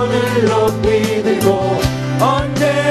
나의 손을 높이 들고 언제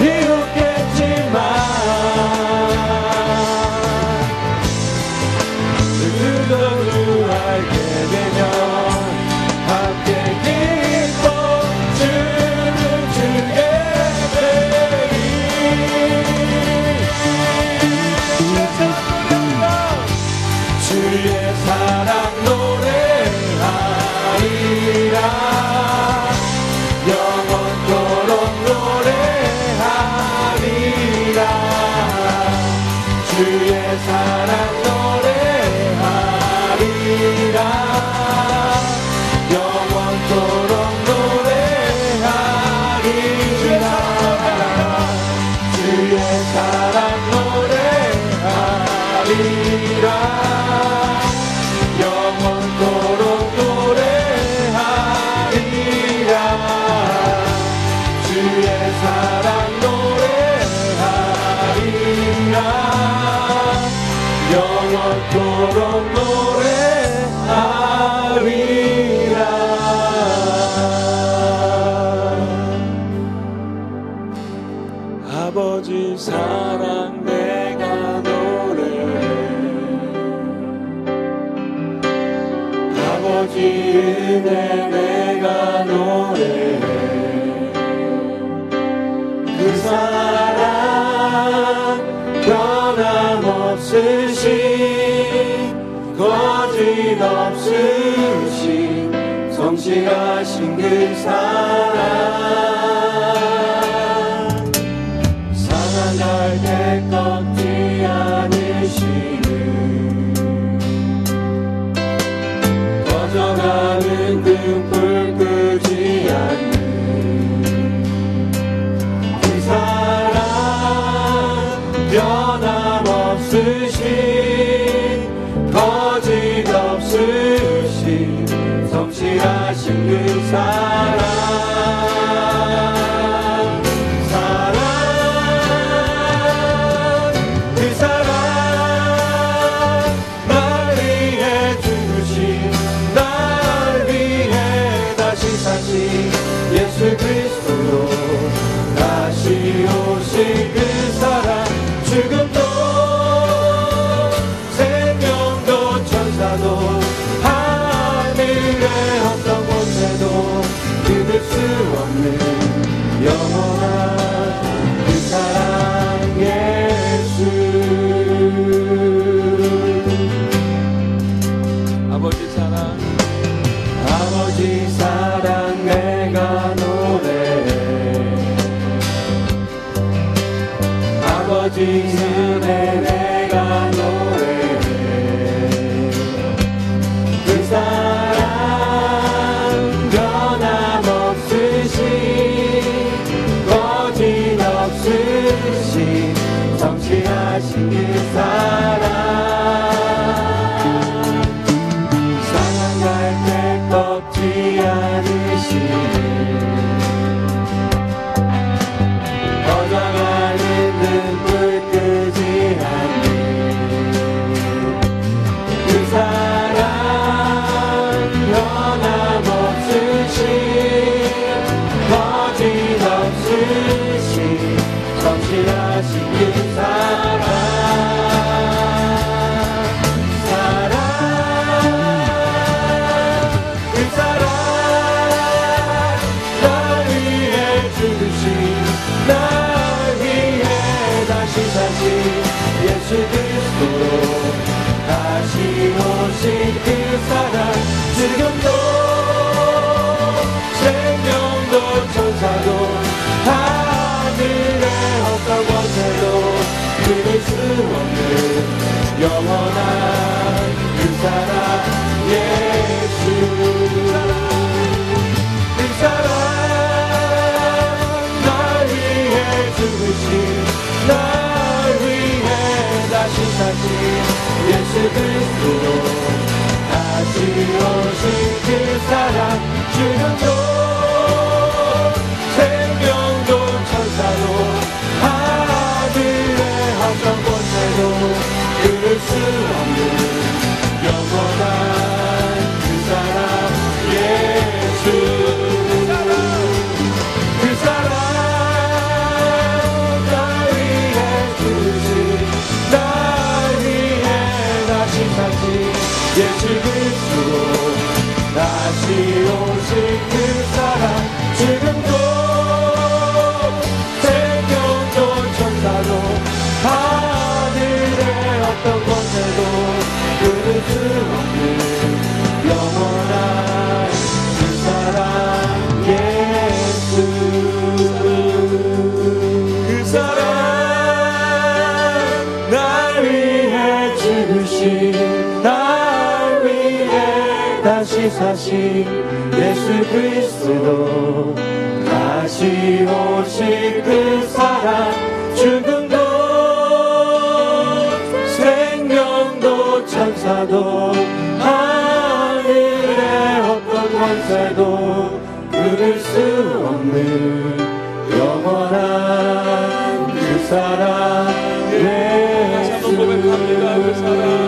나 성실하신 그 사랑 사신 예수 그리스도 다시 오실 그 사랑 죽음도 생명도 천사도 하늘의 어떤 권세도 끊을 수 없는 영원한 그 사랑 고백합니다. 그 사랑.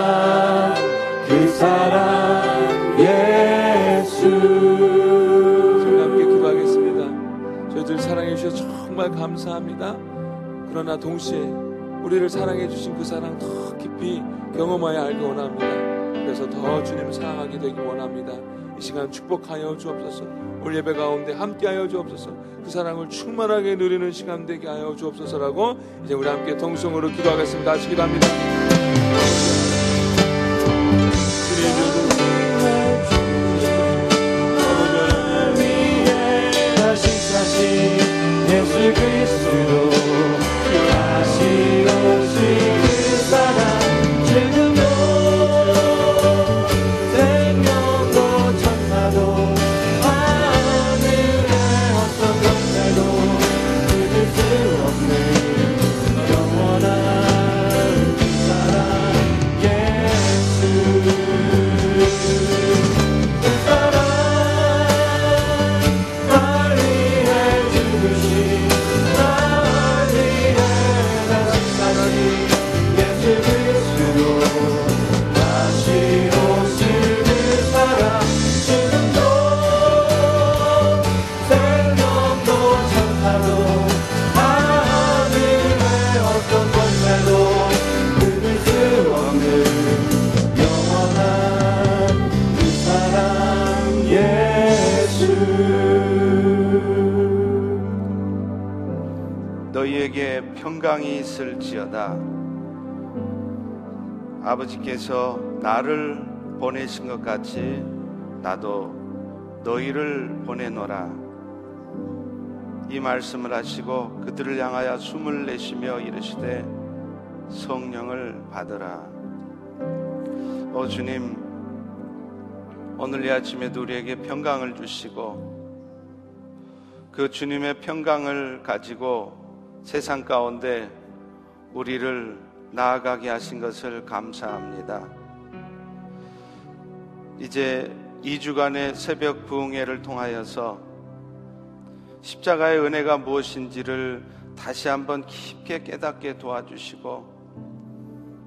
정말 감사합니다. 그러나 동시에 우리를 사랑해 주신 그 사랑 더 깊이 경험하여 알기 원합니다. 그래서 더 주님 사랑하게 되기 원합니다. 이 시간 축복하여 주옵소서. 올 예배 가운데 함께하여 주옵소서. 그 사랑을 충만하게 누리는 시간 되게 하여 주옵소서라고 이제 우리 함께 동성으로 기도하겠습니다. 다시 기도합니다. 너희에게 평강이 있을지어다. 아버지께서 나를 보내신 것 같이 나도 너희를 보내노라. 이 말씀을 하시고 그들을 향하여 숨을 내쉬며 이르시되 성령을 받으라. 오 주님, 오늘 이 아침에도 우리에게 평강을 주시고 그 주님의 평강을 가지고 세상 가운데 우리를 나아가게 하신 것을 감사합니다. 이제 2주간의 새벽 부흥회를 통하여서 십자가의 은혜가 무엇인지를 다시 한번 깊게 깨닫게 도와주시고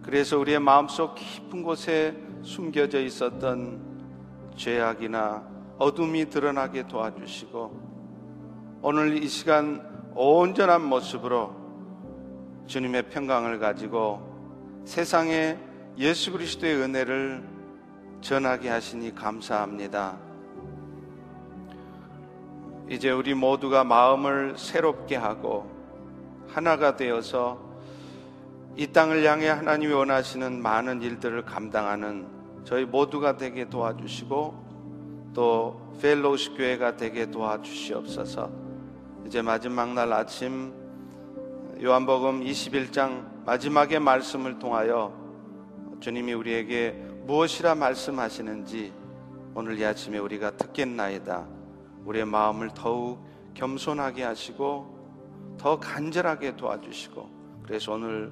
그래서 우리의 마음속 깊은 곳에 숨겨져 있었던 죄악이나 어둠이 드러나게 도와주시고 오늘 이 시간 온전한 모습으로 주님의 평강을 가지고 세상에 예수 그리스도의 은혜를 전하게 하시니 감사합니다. 이제 우리 모두가 마음을 새롭게 하고 하나가 되어서 이 땅을 향해 하나님이 원하시는 많은 일들을 감당하는 저희 모두가 되게 도와주시고 또 펠로우십 교회가 되게 도와주시옵소서. 이제 마지막 날 아침 요한복음 21장 마지막의 말씀을 통하여 주님이 우리에게 무엇이라 말씀하시는지 오늘 이 아침에 우리가 듣겠나이다. 우리의 마음을 더욱 겸손하게 하시고 더 간절하게 도와주시고 그래서 오늘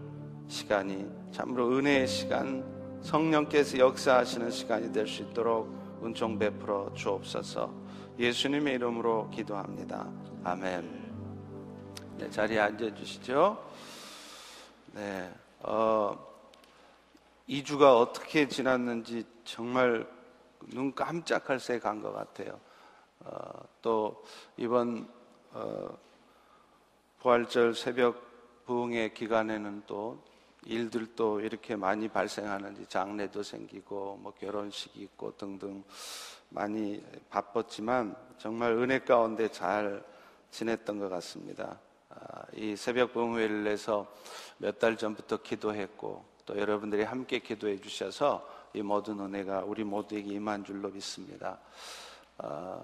시간이 참으로 은혜의 시간 성령께서 역사하시는 시간이 될 수 있도록 은총 베풀어 주옵소서 예수님의 이름으로 기도합니다. 아멘. 네, 자리에 앉아 주시죠. 네, 어, 2주가 어떻게 지났는지 정말 눈 깜짝할 새 간 것 같아요. 어, 또 이번 어, 부활절 새벽 부흥의 기간에는 또 일들도 이렇게 많이 발생하는지 장례도 생기고 뭐 결혼식이 있고 등등 많이 바빴지만 정말 은혜 가운데 잘 지냈던 것 같습니다. 아, 이 새벽 봉회를 해서 몇 달 전부터 기도했고 또 여러분들이 함께 기도해 주셔서 이 모든 은혜가 우리 모두에게 임한 줄로 믿습니다. 아,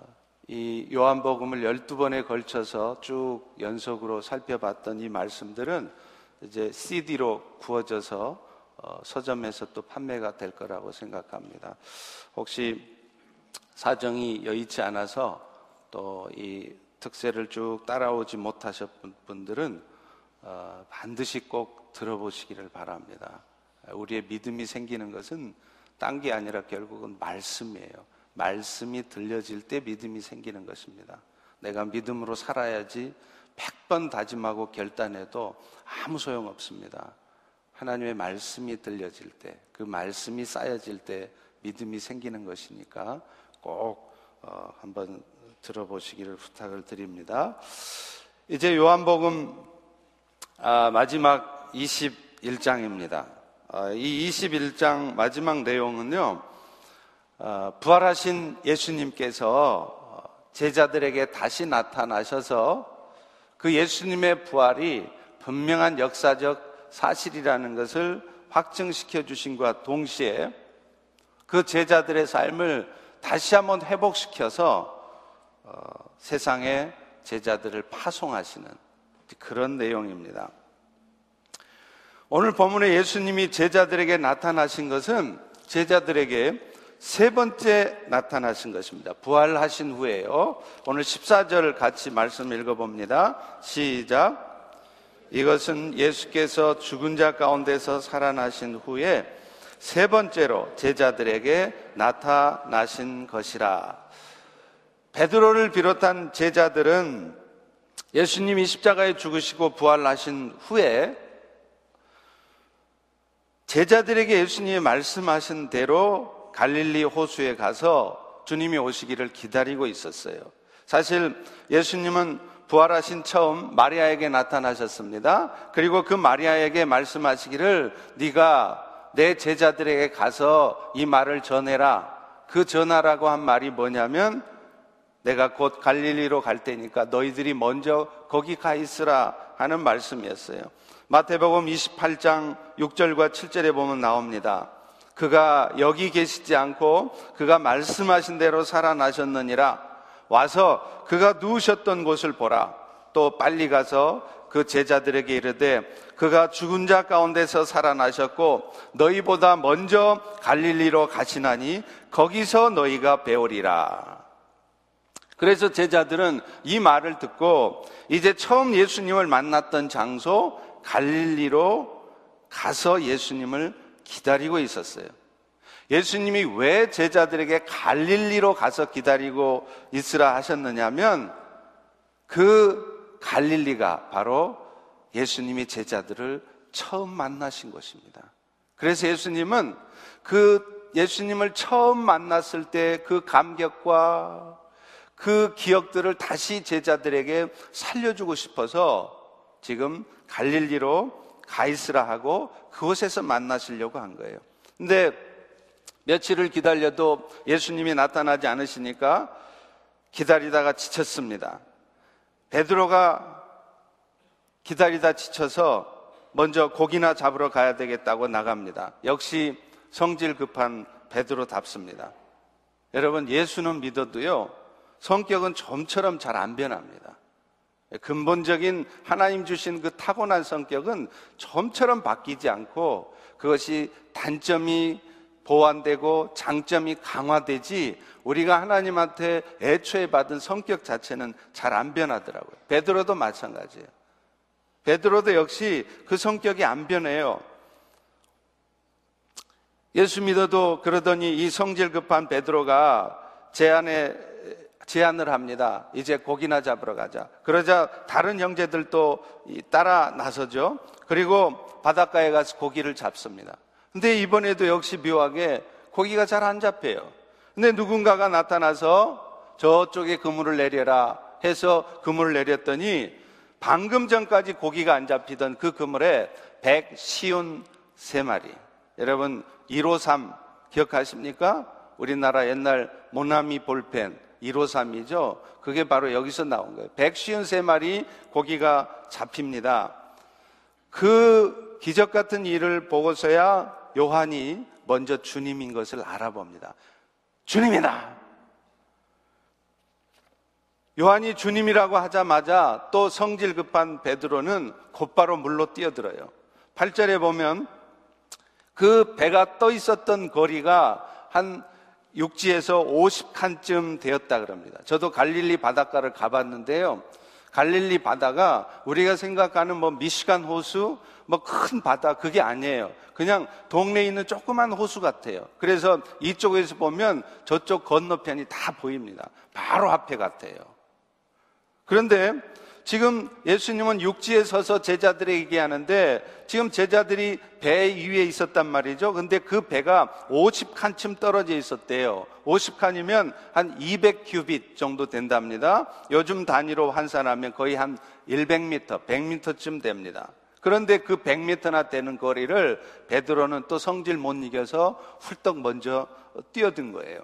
이 요한복음을 12번에 걸쳐서 쭉 연속으로 살펴봤던 이 말씀들은 이제 CD로 구워져서 어, 서점에서 또 판매가 될 거라고 생각합니다. 혹시 사정이 여의치 않아서 또이 특세를 쭉 따라오지 못하셨던 분들은 어, 반드시 꼭 들어보시기를 바랍니다. 우리의 믿음이 생기는 것은 딴 게 아니라 결국은 말씀이에요. 말씀이 들려질 때 믿음이 생기는 것입니다. 내가 믿음으로 살아야지 100번 다짐하고 결단해도 아무 소용 없습니다. 하나님의 말씀이 들려질 때, 그 말씀이 쌓여질 때 믿음이 생기는 것이니까 꼭 어, 한번 들어보시기를 부탁을 드립니다. 이제 요한복음 아, 마지막 21장입니다. 아, 이 21장 마지막 내용은요, 아, 부활하신 예수님께서 제자들에게 다시 나타나셔서 그 예수님의 부활이 분명한 역사적 사실이라는 것을 확증시켜 주신과 동시에 그 제자들의 삶을 다시 한번 회복시켜서 어, 세상에 제자들을 파송하시는 그런 내용입니다. 오늘 본문에 예수님이 제자들에게 나타나신 것은 제자들에게 세 번째 나타나신 것입니다. 부활하신 후에요. 오늘 14절 같이 말씀 읽어봅니다. 시작. 이것은 예수께서 죽은 자 가운데서 살아나신 후에 세 번째로 제자들에게 나타나신 것이라. 베드로를 비롯한 제자들은 예수님이 십자가에 죽으시고 부활하신 후에 제자들에게 예수님이 말씀하신 대로 갈릴리 호수에 가서 주님이 오시기를 기다리고 있었어요. 사실 예수님은 부활하신 처음 마리아에게 나타나셨습니다. 그리고 그 마리아에게 말씀하시기를 네가 내 제자들에게 가서 이 말을 전해라. 그 전하라고 한 말이 뭐냐면 내가 곧 갈릴리로 갈 테니까 너희들이 먼저 거기 가 있으라 하는 말씀이었어요. 마태복음 28장 6절과 7절에 보면 나옵니다. 그가 여기 계시지 않고 그가 말씀하신 대로 살아나셨느니라 와서 그가 누우셨던 곳을 보라 또 빨리 가서 그 제자들에게 이르되 그가 죽은 자 가운데서 살아나셨고 너희보다 먼저 갈릴리로 가시나니 거기서 너희가 배우리라. 그래서 제자들은 이 말을 듣고 이제 처음 예수님을 만났던 장소 갈릴리로 가서 예수님을 기다리고 있었어요. 예수님이 왜 제자들에게 갈릴리로 가서 기다리고 있으라 하셨느냐면 그 갈릴리가 바로 예수님이 제자들을 처음 만나신 것입니다. 그래서 예수님은 그 예수님을 처음 만났을 때 그 감격과 그 기억들을 다시 제자들에게 살려주고 싶어서 지금 갈릴리로 가 있으라 하고 그곳에서 만나시려고 한 거예요. 근데 며칠을 기다려도 예수님이 나타나지 않으시니까 기다리다가 지쳤습니다. 베드로가 기다리다 지쳐서 먼저 고기나 잡으러 가야 되겠다고 나갑니다. 역시 성질 급한 베드로답습니다. 여러분 예수는 믿어도요 성격은 좀처럼 잘 안 변합니다. 근본적인 하나님 주신 그 타고난 성격은 좀처럼 바뀌지 않고 그것이 단점이 보완되고 장점이 강화되지 우리가 하나님한테 애초에 받은 성격 자체는 잘 안 변하더라고요. 베드로도 마찬가지예요. 베드로도 역시 그 성격이 안 변해요. 예수 믿어도 그러더니 이 성질 급한 베드로가 제 안에 제안을 합니다. 이제 고기나 잡으러 가자. 그러자 다른 형제들도 따라 나서죠. 그리고 바닷가에 가서 고기를 잡습니다. 근데 이번에도 역시 묘하게 고기가 잘 안 잡혀요. 근데 누군가가 나타나서 저쪽에 그물을 내려라 해서 그물을 내렸더니 방금 전까지 고기가 안 잡히던 그 그물에 153마리. 여러분, 153 기억하십니까? 우리나라 옛날 모나미 볼펜 153이죠. 그게 바로 여기서 나온 거예요. 153마리 고기가 잡힙니다. 그 기적 같은 일을 보고서야 요한이 먼저 주님인 것을 알아봅니다. 주님이다! 요한이 주님이라고 하자마자 또 성질 급한 베드로는 곧바로 물로 뛰어들어요. 8절에 보면 그 배가 떠 있었던 거리가 한 육지에서 50칸쯤 되었다 그럽니다. 저도 갈릴리 바닷가를 가봤는데요. 갈릴리 바다가 우리가 생각하는 뭐 미시간 호수, 뭐 큰 바다 그게 아니에요. 그냥 동네에 있는 조그만 호수 같아요. 그래서 이쪽에서 보면 저쪽 건너편이 다 보입니다. 바로 앞에 같아요. 그런데 지금 예수님은 육지에 서서 제자들에게 얘기하는데 지금 제자들이 배 위에 있었단 말이죠. 근데 그 배가 50칸쯤 떨어져 있었대요. 50칸이면 한 200큐빗 정도 된답니다. 요즘 단위로 환산하면 거의 한 100m, 100m쯤 됩니다. 그런데 그 100m나 되는 거리를 베드로는 또 성질 못 이겨서 훌떡 먼저 뛰어든 거예요.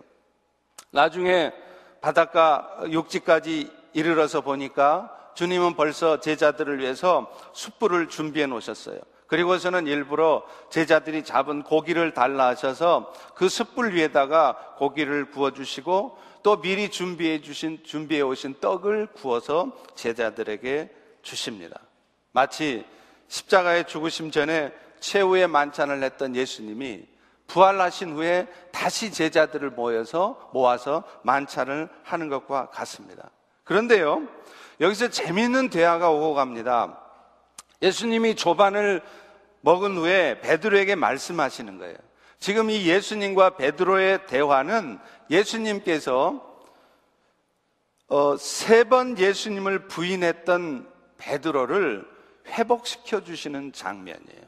나중에 바닷가 육지까지 이르러서 보니까 주님은 벌써 제자들을 위해서 숯불을 준비해 놓으셨어요. 그리고서는 일부러 제자들이 잡은 고기를 달라 하셔서 그 숯불 위에다가 고기를 구워 주시고 또 미리 준비해 주신 준비해 오신 떡을 구워서 제자들에게 주십니다. 마치 십자가의 죽으심 전에 최후의 만찬을 했던 예수님이 부활하신 후에 다시 제자들을 모여서 모아서 만찬을 하는 것과 같습니다. 그런데요, 여기서 재미있는 대화가 오고 갑니다. 예수님이 조반을 먹은 후에 베드로에게 말씀하시는 거예요. 지금 이 예수님과 베드로의 대화는 예수님께서 어, 세 번 예수님을 부인했던 베드로를 회복시켜 주시는 장면이에요.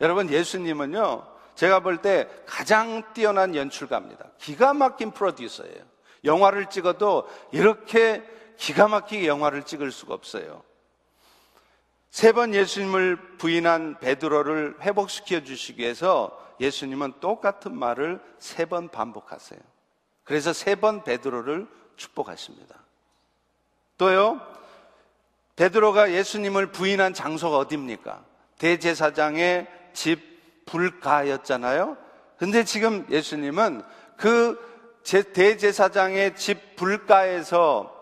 여러분 예수님은요 제가 볼 때 가장 뛰어난 연출가입니다. 기가 막힌 프로듀서예요. 영화를 찍어도 이렇게 기가 막히게 영화를 찍을 수가 없어요. 세 번 예수님을 부인한 베드로를 회복시켜 주시기 위해서 예수님은 똑같은 말을 세 번 반복하세요. 그래서 세 번 베드로를 축복하십니다. 또요, 베드로가 예수님을 부인한 장소가 어디입니까? 대제사장의 집 불가였잖아요. 근데 지금 예수님은 그 대제사장의 집 불가에서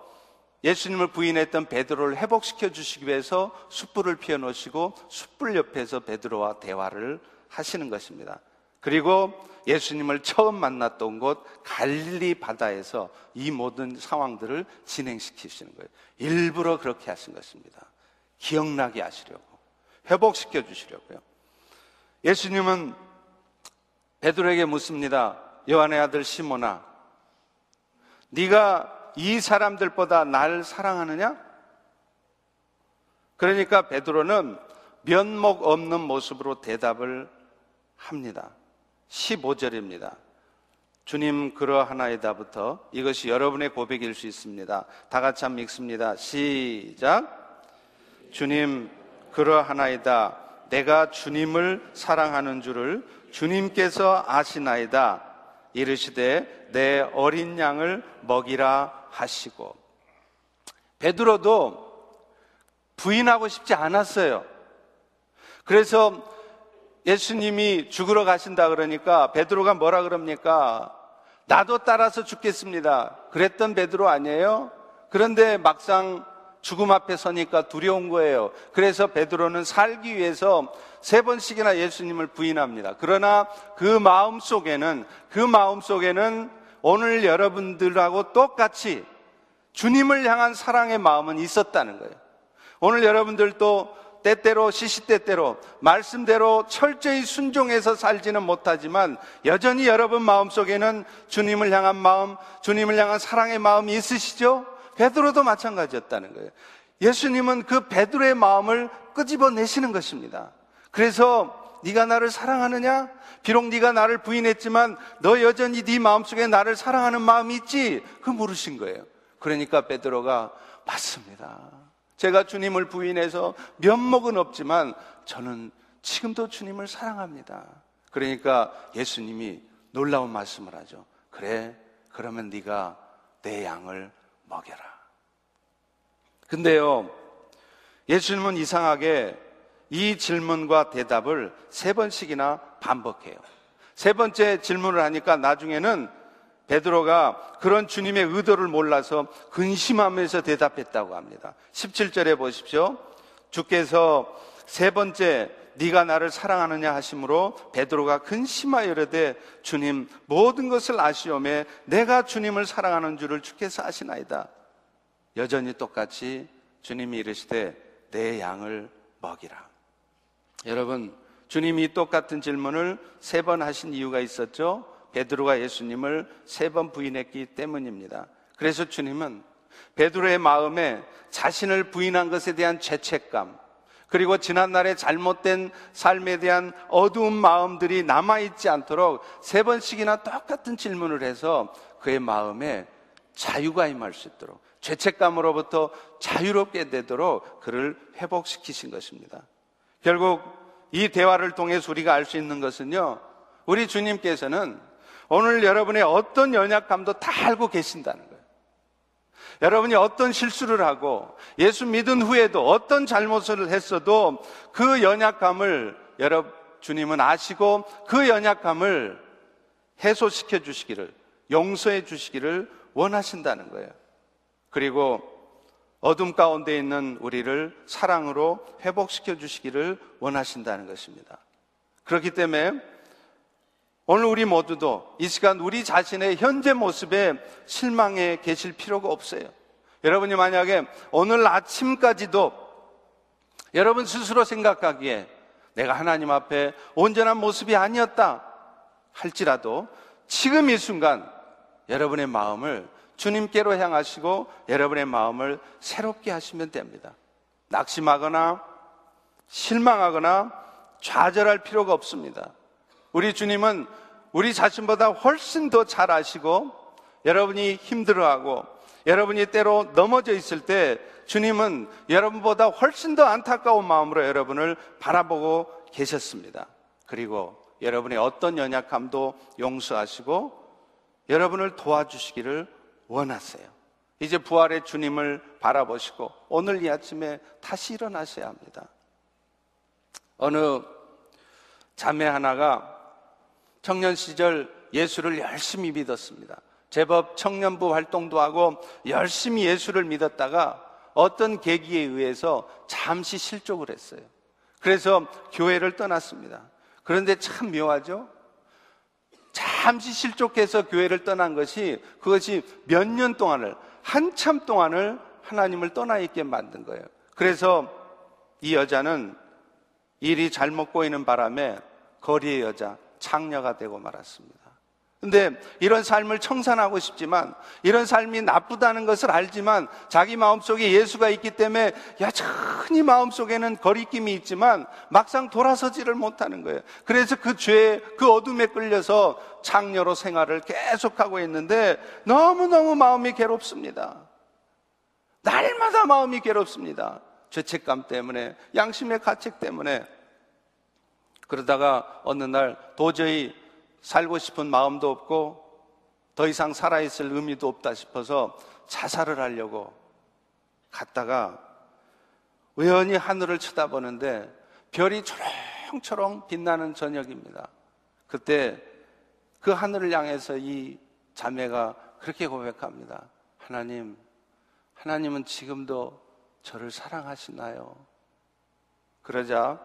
예수님을 부인했던 베드로를 회복시켜 주시기 위해서 숯불을 피워 놓으시고 숯불 옆에서 베드로와 대화를 하시는 것입니다. 그리고 예수님을 처음 만났던 곳 갈릴리 바다에서 이 모든 상황들을 진행시키시는 거예요. 일부러 그렇게 하신 것입니다. 기억나게 하시려고 회복시켜 주시려고요. 예수님은 베드로에게 묻습니다. 요한의 아들 시모나, 네가 이 사람들보다 날 사랑하느냐? 그러니까 베드로는 면목 없는 모습으로 대답을 합니다. 15절입니다. 주님 그러하나이다부터 이것이 여러분의 고백일 수 있습니다. 다 같이 한번 읽습니다. 시작. 주님 그러하나이다. 내가 주님을 사랑하는 줄을 주님께서 아시나이다. 이르시되 내 어린 양을 먹이라 하시고 베드로도 부인하고 싶지 않았어요. 그래서 예수님이 죽으러 가신다 그러니까 베드로가 뭐라 그럽니까? 나도 따라서 죽겠습니다. 그랬던 베드로 아니에요? 그런데 막상 죽음 앞에 서니까 두려운 거예요. 그래서 베드로는 살기 위해서 세 번씩이나 예수님을 부인합니다. 그러나 그 마음 속에는 그 마음 속에는 오늘 여러분들하고 똑같이 주님을 향한 사랑의 마음은 있었다는 거예요. 오늘 여러분들도 때때로 시시때때로 말씀대로 철저히 순종해서 살지는 못하지만 여전히 여러분 마음속에는 주님을 향한 마음, 주님을 향한 사랑의 마음이 있으시죠? 베드로도 마찬가지였다는 거예요. 예수님은 그 베드로의 마음을 끄집어내시는 것입니다. 그래서 네가 나를 사랑하느냐? 비록 네가 나를 부인했지만 너 여전히 네 마음속에 나를 사랑하는 마음이 있지? 그 물으신 거예요. 그러니까 베드로가 맞습니다. 제가 주님을 부인해서 면목은 없지만 저는 지금도 주님을 사랑합니다. 그러니까 예수님이 놀라운 말씀을 하죠. 그래, 그러면 네가 내 양을 먹여라. 근데요, 예수님은 이상하게 이 질문과 대답을 세 번씩이나 반복해요. 세 번째 질문을 하니까 나중에는 베드로가 그런 주님의 의도를 몰라서 근심하면서 대답했다고 합니다. 17절에 보십시오. 주께서 세 번째 네가 나를 사랑하느냐 하심으로 베드로가 근심하여 이르되 주님 모든 것을 아시오매 내가 주님을 사랑하는 줄을 주께서 아시나이다. 여전히 똑같이 주님이 이르시되 내 양을 먹이라. 여러분 주님이 똑같은 질문을 세 번 하신 이유가 있었죠. 베드로가 예수님을 세 번 부인했기 때문입니다. 그래서 주님은 베드로의 마음에 자신을 부인한 것에 대한 죄책감, 그리고 지난날의 잘못된 삶에 대한 어두운 마음들이 남아있지 않도록 세 번씩이나 똑같은 질문을 해서 그의 마음에 자유가 임할 수 있도록 죄책감으로부터 자유롭게 되도록 그를 회복시키신 것입니다. 결국 이 대화를 통해서 우리가 알 수 있는 것은요, 우리 주님께서는 오늘 여러분의 어떤 연약감도 다 알고 계신다는 거예요. 여러분이 어떤 실수를 하고 예수 믿은 후에도 어떤 잘못을 했어도 그 연약감을 여러분 주님은 아시고 그 연약감을 해소시켜 주시기를 용서해 주시기를 원하신다는 거예요. 그리고 어둠 가운데 있는 우리를 사랑으로 회복시켜 주시기를 원하신다는 것입니다. 그렇기 때문에 오늘 우리 모두도 이 시간 우리 자신의 현재 모습에 실망해 계실 필요가 없어요. 여러분이 만약에 오늘 아침까지도 여러분 스스로 생각하기에 내가 하나님 앞에 온전한 모습이 아니었다 할지라도 지금 이 순간 여러분의 마음을 주님께로 향하시고 여러분의 마음을 새롭게 하시면 됩니다. 낙심하거나 실망하거나 좌절할 필요가 없습니다. 우리 주님은 우리 자신보다 훨씬 더 잘 아시고 여러분이 힘들어하고 여러분이 때로 넘어져 있을 때 주님은 여러분보다 훨씬 더 안타까운 마음으로 여러분을 바라보고 계셨습니다. 그리고 여러분의 어떤 연약함도 용서하시고 여러분을 도와주시기를 원하세요. 이제 부활의 주님을 바라보시고 오늘 이 아침에 다시 일어나셔야 합니다. 어느 자매 하나가 청년 시절 예수를 열심히 믿었습니다. 제법 청년부 활동도 하고 열심히 예수를 믿었다가 어떤 계기에 의해서 잠시 실족을 했어요. 그래서 교회를 떠났습니다. 그런데 참 묘하죠? 잠시 실족해서 교회를 떠난 것이 그것이 몇 년 동안을 한참 동안을 하나님을 떠나 있게 만든 거예요. 그래서 이 여자는 일이 잘못 꼬이는 바람에 거리의 여자, 창녀가 되고 말았습니다. 근데 이런 삶을 청산하고 싶지만 이런 삶이 나쁘다는 것을 알지만 자기 마음속에 예수가 있기 때문에 여전히 마음속에는 거리낌이 있지만 막상 돌아서지를 못하는 거예요. 그래서 그 죄, 그 어둠에 끌려서 창녀로 생활을 계속하고 있는데 너무너무 마음이 괴롭습니다. 날마다 마음이 괴롭습니다. 죄책감 때문에, 양심의 가책 때문에. 그러다가 어느 날 도저히 살고 싶은 마음도 없고 더 이상 살아있을 의미도 없다 싶어서 자살을 하려고 갔다가 우연히 하늘을 쳐다보는데 별이 초롱초롱 빛나는 저녁입니다. 그때 그 하늘을 향해서 이 자매가 그렇게 고백합니다. 하나님, 하나님은 지금도 저를 사랑하시나요? 그러자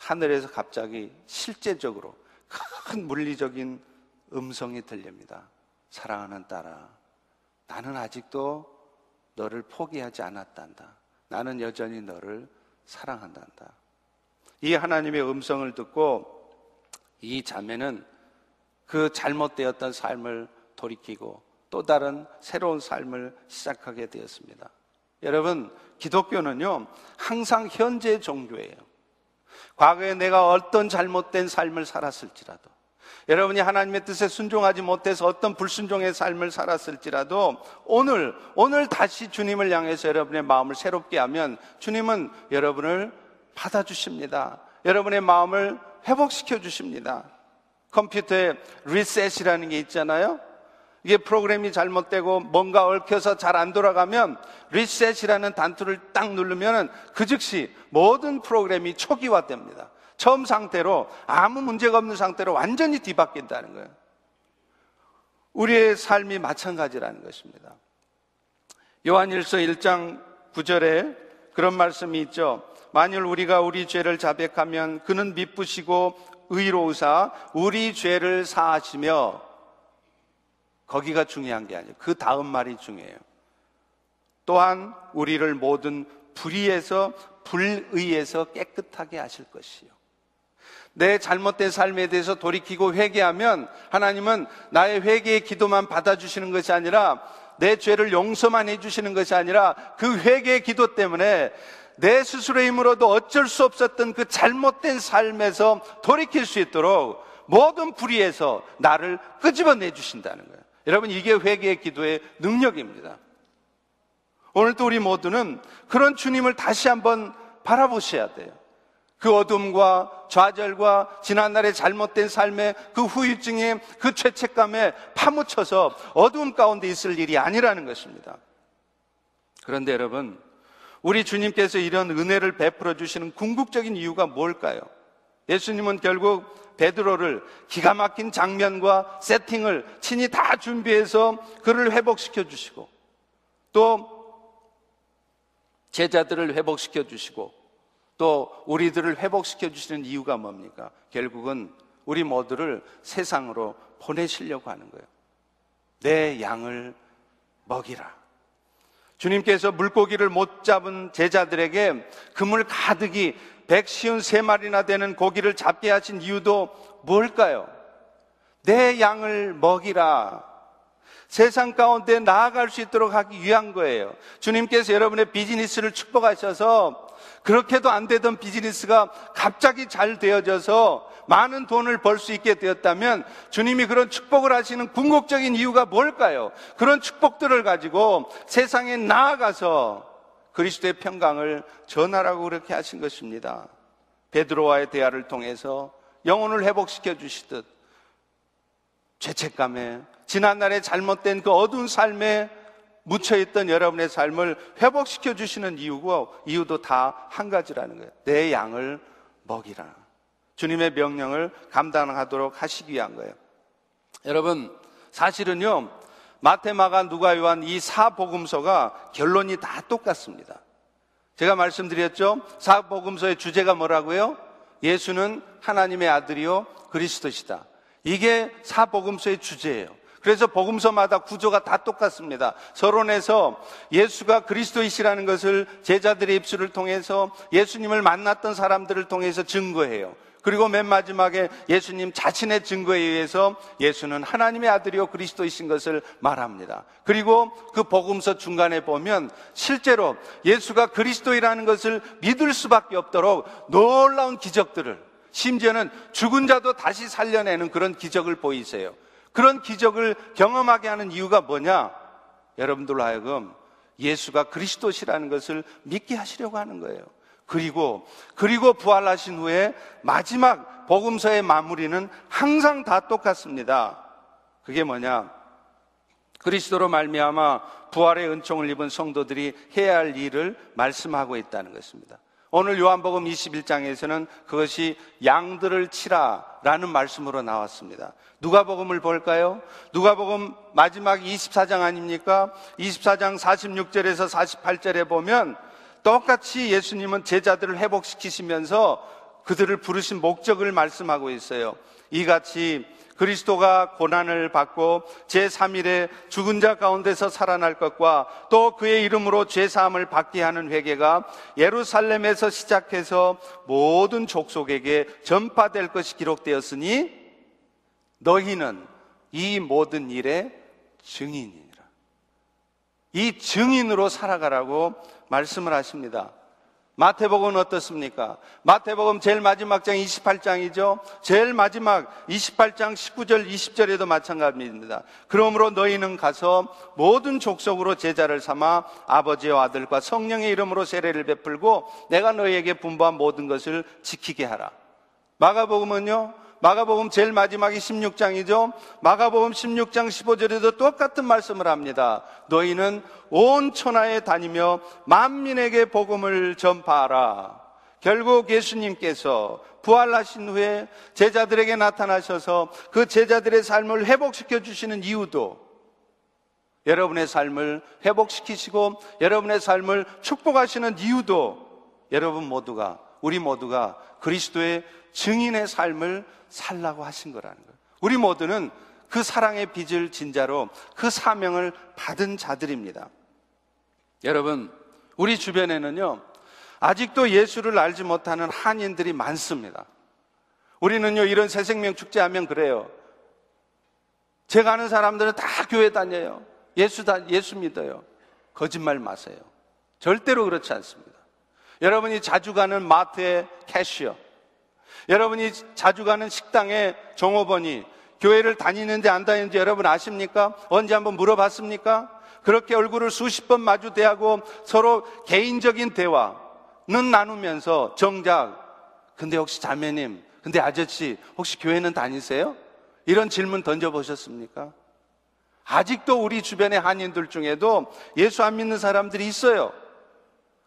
하늘에서 갑자기 실제적으로 큰 물리적인 음성이 들립니다. 사랑하는 딸아, 나는 아직도 너를 포기하지 않았단다. 나는 여전히 너를 사랑한단다. 이 하나님의 음성을 듣고 이 자매는 그 잘못되었던 삶을 돌이키고 또 다른 새로운 삶을 시작하게 되었습니다. 여러분, 기독교는요, 항상 현재 종교예요. 과거에 내가 어떤 잘못된 삶을 살았을지라도 여러분이 하나님의 뜻에 순종하지 못해서 어떤 불순종의 삶을 살았을지라도 오늘, 오늘 다시 주님을 향해서 여러분의 마음을 새롭게 하면 주님은 여러분을 받아주십니다. 여러분의 마음을 회복시켜 주십니다. 컴퓨터에 리셋이라는 게 있잖아요. 이게 프로그램이 잘못되고 뭔가 얽혀서 잘 안 돌아가면 리셋이라는 단투를 딱 누르면 그 즉시 모든 프로그램이 초기화됩니다. 처음 상태로 아무 문제가 없는 상태로 완전히 뒤바뀐다는 거예요. 우리의 삶이 마찬가지라는 것입니다. 요한일서 1장 9절에 그런 말씀이 있죠. 만일 우리가 우리 죄를 자백하면 그는 미쁘시고 의로우사 우리 죄를 사하시며 거기가 중요한 게 아니에요. 그 다음 말이 중요해요. 또한 우리를 모든 불의에서 불의에서 깨끗하게 하실 것이요. 내 잘못된 삶에 대해서 돌이키고 회개하면 하나님은 나의 회개의 기도만 받아주시는 것이 아니라 내 죄를 용서만 해주시는 것이 아니라 그 회개의 기도 때문에 내 스스로의 힘으로도 어쩔 수 없었던 그 잘못된 삶에서 돌이킬 수 있도록 모든 불의에서 나를 끄집어내 주신다는 거예요. 여러분, 이게 회개의 기도의 능력입니다. 오늘도 우리 모두는 그런 주님을 다시 한번 바라보셔야 돼요. 그 어둠과 좌절과 지난날의 잘못된 삶의 그 후유증에 그 죄책감에 파묻혀서 어두움 가운데 있을 일이 아니라는 것입니다. 그런데 여러분, 우리 주님께서 이런 은혜를 베풀어 주시는 궁극적인 이유가 뭘까요? 예수님은 결국 베드로를 기가 막힌 장면과 세팅을 친히 다 준비해서 그를 회복시켜 주시고 또 제자들을 회복시켜 주시고 또 우리들을 회복시켜 주시는 이유가 뭡니까? 결국은 우리 모두를 세상으로 보내시려고 하는 거예요. 내 양을 먹이라. 주님께서 물고기를 못 잡은 제자들에게 그물 가득 이 153마리나 되는 고기를 잡게 하신 이유도 뭘까요? 내 양을 먹이라. 세상 가운데 나아갈 수 있도록 하기 위한 거예요. 주님께서 여러분의 비즈니스를 축복하셔서 그렇게도 안 되던 비즈니스가 갑자기 잘 되어져서 많은 돈을 벌 수 있게 되었다면 주님이 그런 축복을 하시는 궁극적인 이유가 뭘까요? 그런 축복들을 가지고 세상에 나아가서 그리스도의 평강을 전하라고 그렇게 하신 것입니다. 베드로와의 대화를 통해서 영혼을 회복시켜 주시듯 죄책감에 지난날에 잘못된 그 어두운 삶에 묻혀있던 여러분의 삶을 회복시켜 주시는 이유고 이유도 다 한 가지라는 거예요. 내 양을 먹이라. 주님의 명령을 감당하도록 하시기 위한 거예요. 여러분, 사실은요, 마테마가 누가 요한 이 사복음서가 결론이 다 똑같습니다. 제가 말씀드렸죠? 사복음서의 주제가 뭐라고요? 예수는 하나님의 아들이요 그리스도시다. 이게 사복음서의 주제예요. 그래서 복음서마다 구조가 다 똑같습니다. 서론에서 예수가 그리스도이시라는 것을 제자들의 입술을 통해서 예수님을 만났던 사람들을 통해서 증거해요. 그리고 맨 마지막에 예수님 자신의 증거에 의해서 예수는 하나님의 아들이요 그리스도이신 것을 말합니다. 그리고 그 복음서 중간에 보면 실제로 예수가 그리스도이라는 것을 믿을 수밖에 없도록 놀라운 기적들을 심지어는 죽은 자도 다시 살려내는 그런 기적을 보이세요. 그런 기적을 경험하게 하는 이유가 뭐냐? 여러분들로 하여금 예수가 그리스도시라는 것을 믿게 하시려고 하는 거예요. 그리고, 그리고 부활하신 후에 마지막 복음서의 마무리는 항상 다 똑같습니다. 그게 뭐냐? 그리스도로 말미암아 부활의 은총을 입은 성도들이 해야 할 일을 말씀하고 있다는 것입니다. 오늘 요한복음 21장에서는 그것이 양들을 치라라는 말씀으로 나왔습니다. 누가복음을 볼까요? 누가복음 마지막 24장 아닙니까? 24장 46절에서 48절에 보면 똑같이 예수님은 제자들을 회복시키시면서 그들을 부르신 목적을 말씀하고 있어요. 이같이 그리스도가 고난을 받고 제3일에 죽은 자 가운데서 살아날 것과 또 그의 이름으로 죄사함을 받게 하는 회개가 예루살렘에서 시작해서 모든 족속에게 전파될 것이 기록되었으니 너희는 이 모든 일의 증인이니라. 이 증인으로 살아가라고 말씀을 하십니다. 마태복음은 어떻습니까? 마태복음 제일 마지막 장 28장이죠. 제일 마지막 28장 19절 20절에도 마찬가지입니다. 그러므로 너희는 가서 모든 족속으로 제자를 삼아 아버지와 아들과 성령의 이름으로 세례를 베풀고 내가 너희에게 분부한 모든 것을 지키게 하라. 마가복음은요. 마가복음 제일 마지막이 16장이죠. 마가복음 16장 15절에도 똑같은 말씀을 합니다. 너희는 온 천하에 다니며 만민에게 복음을 전파하라. 결국 예수님께서 부활하신 후에 제자들에게 나타나셔서 그 제자들의 삶을 회복시켜 주시는 이유도 여러분의 삶을 회복시키시고 여러분의 삶을 축복하시는 이유도 여러분 모두가 우리 모두가 그리스도의 증인의 삶을 살라고 하신 거라는 거예요. 우리 모두는 그 사랑의 빚을 진자로 그 사명을 받은 자들입니다. 여러분, 우리 주변에는요, 아직도 예수를 알지 못하는 한인들이 많습니다. 우리는요, 이런 새생명 축제 하면 그래요. 제가 아는 사람들은 다 교회 다녀요. 예수 다, 예수 믿어요. 거짓말 마세요. 절대로 그렇지 않습니다. 여러분이 자주 가는 마트의 캐시어, 여러분이 자주 가는 식당의 종업원이 교회를 다니는지 안 다니는지 여러분 아십니까? 언제 한번 물어봤습니까? 그렇게 얼굴을 수십 번 마주 대하고 서로 개인적인 대화는 나누면서 정작 근데 혹시 자매님, 근데 아저씨 혹시 교회는 다니세요? 이런 질문 던져보셨습니까? 아직도 우리 주변의 한인들 중에도 예수 안 믿는 사람들이 있어요.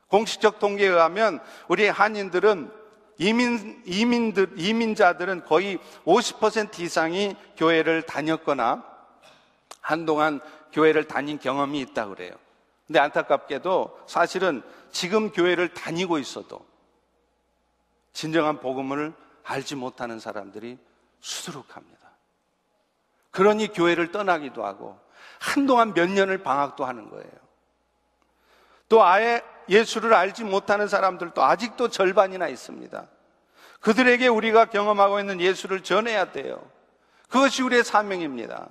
공식적 통계에 의하면 우리 한인들은 이민, 이민들, 이민자들은 거의 50% 이상이 교회를 다녔거나 한동안 교회를 다닌 경험이 있다 그래요. 근데 안타깝게도 사실은 지금 교회를 다니고 있어도 진정한 복음을 알지 못하는 사람들이 수두룩합니다. 그러니 교회를 떠나기도 하고 한동안 몇 년을 방학도 하는 거예요. 또 아예 예수를 알지 못하는 사람들도 아직도 절반이나 있습니다. 그들에게 우리가 경험하고 있는 예수를 전해야 돼요. 그것이 우리의 사명입니다.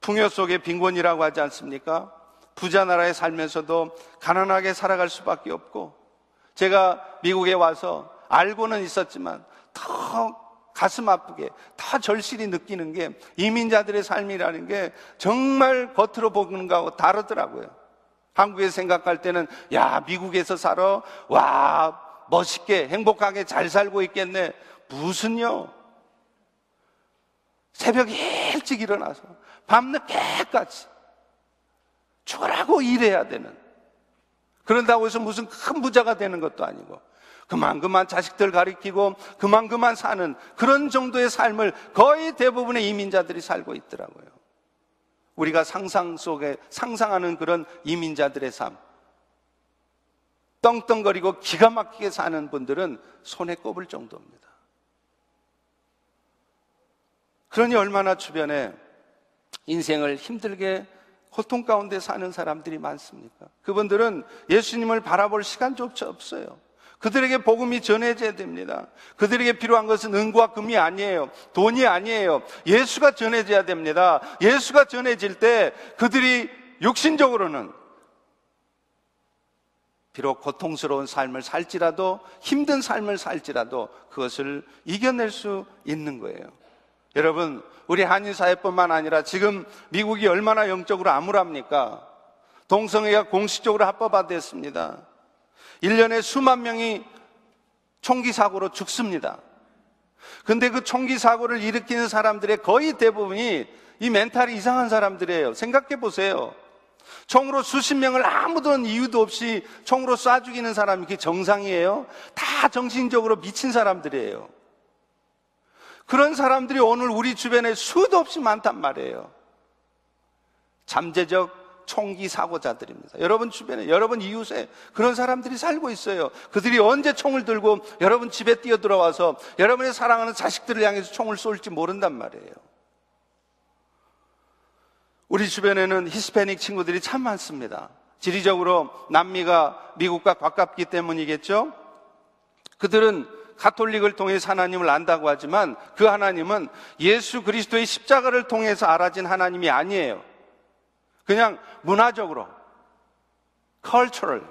풍요 속의 빈곤이라고 하지 않습니까? 부자 나라에 살면서도 가난하게 살아갈 수밖에 없고, 제가 미국에 와서 알고는 있었지만 더 가슴 아프게, 더 절실히 느끼는 게 이민자들의 삶이라는 게 정말 겉으로 보는 거하고 다르더라고요. 한국에 생각할 때는 야 미국에서 살아? 와 멋있게 행복하게 잘 살고 있겠네. 무슨요? 새벽 일찍 일어나서 밤늦게까지 죽으라고 일해야 되는. 그런다고 해서 무슨 큰 부자가 되는 것도 아니고 그만 그만 자식들 가리키고 그만 그만 사는 그런 정도의 삶을 거의 대부분의 이민자들이 살고 있더라고요. 우리가 상상 속에 상상하는 그런 이민자들의 삶. 떵떵거리고 기가 막히게 사는 분들은 손에 꼽을 정도입니다. 그러니 얼마나 주변에 인생을 힘들게 고통 가운데 사는 사람들이 많습니까? 그분들은 예수님을 바라볼 시간조차 없어요. 그들에게 복음이 전해져야 됩니다. 그들에게 필요한 것은 은과 금이 아니에요. 돈이 아니에요. 예수가 전해져야 됩니다. 예수가 전해질 때 그들이 육신적으로는 비록 고통스러운 삶을 살지라도 힘든 삶을 살지라도 그것을 이겨낼 수 있는 거예요. 여러분, 우리 한인 사회뿐만 아니라 지금 미국이 얼마나 영적으로 암울합니까? 동성애가 공식적으로 합법화됐습니다. 1년에 수만 명이 총기 사고로 죽습니다. 근데 그 총기 사고를 일으키는 사람들의 거의 대부분이 이 멘탈이 이상한 사람들이에요. 생각해 보세요. 총으로 수십 명을 아무런 이유도 없이 총으로 쏴 죽이는 사람이 그게 정상이에요? 다 정신적으로 미친 사람들이에요. 그런 사람들이 오늘 우리 주변에 수도 없이 많단 말이에요. 잠재적 총기 사고자들입니다. 여러분 주변에, 여러분 이웃에 그런 사람들이 살고 있어요. 그들이 언제 총을 들고 여러분 집에 뛰어 들어와서 여러분의 사랑하는 자식들을 향해서 총을 쏠지 모른단 말이에요. 우리 주변에는 히스패닉 친구들이 참 많습니다. 지리적으로 남미가 미국과 가깝기 때문이겠죠? 그들은 가톨릭을 통해서 하나님을 안다고 하지만 그 하나님은 예수 그리스도의 십자가를 통해서 알아진 하나님이 아니에요. 그냥 문화적으로, cultural,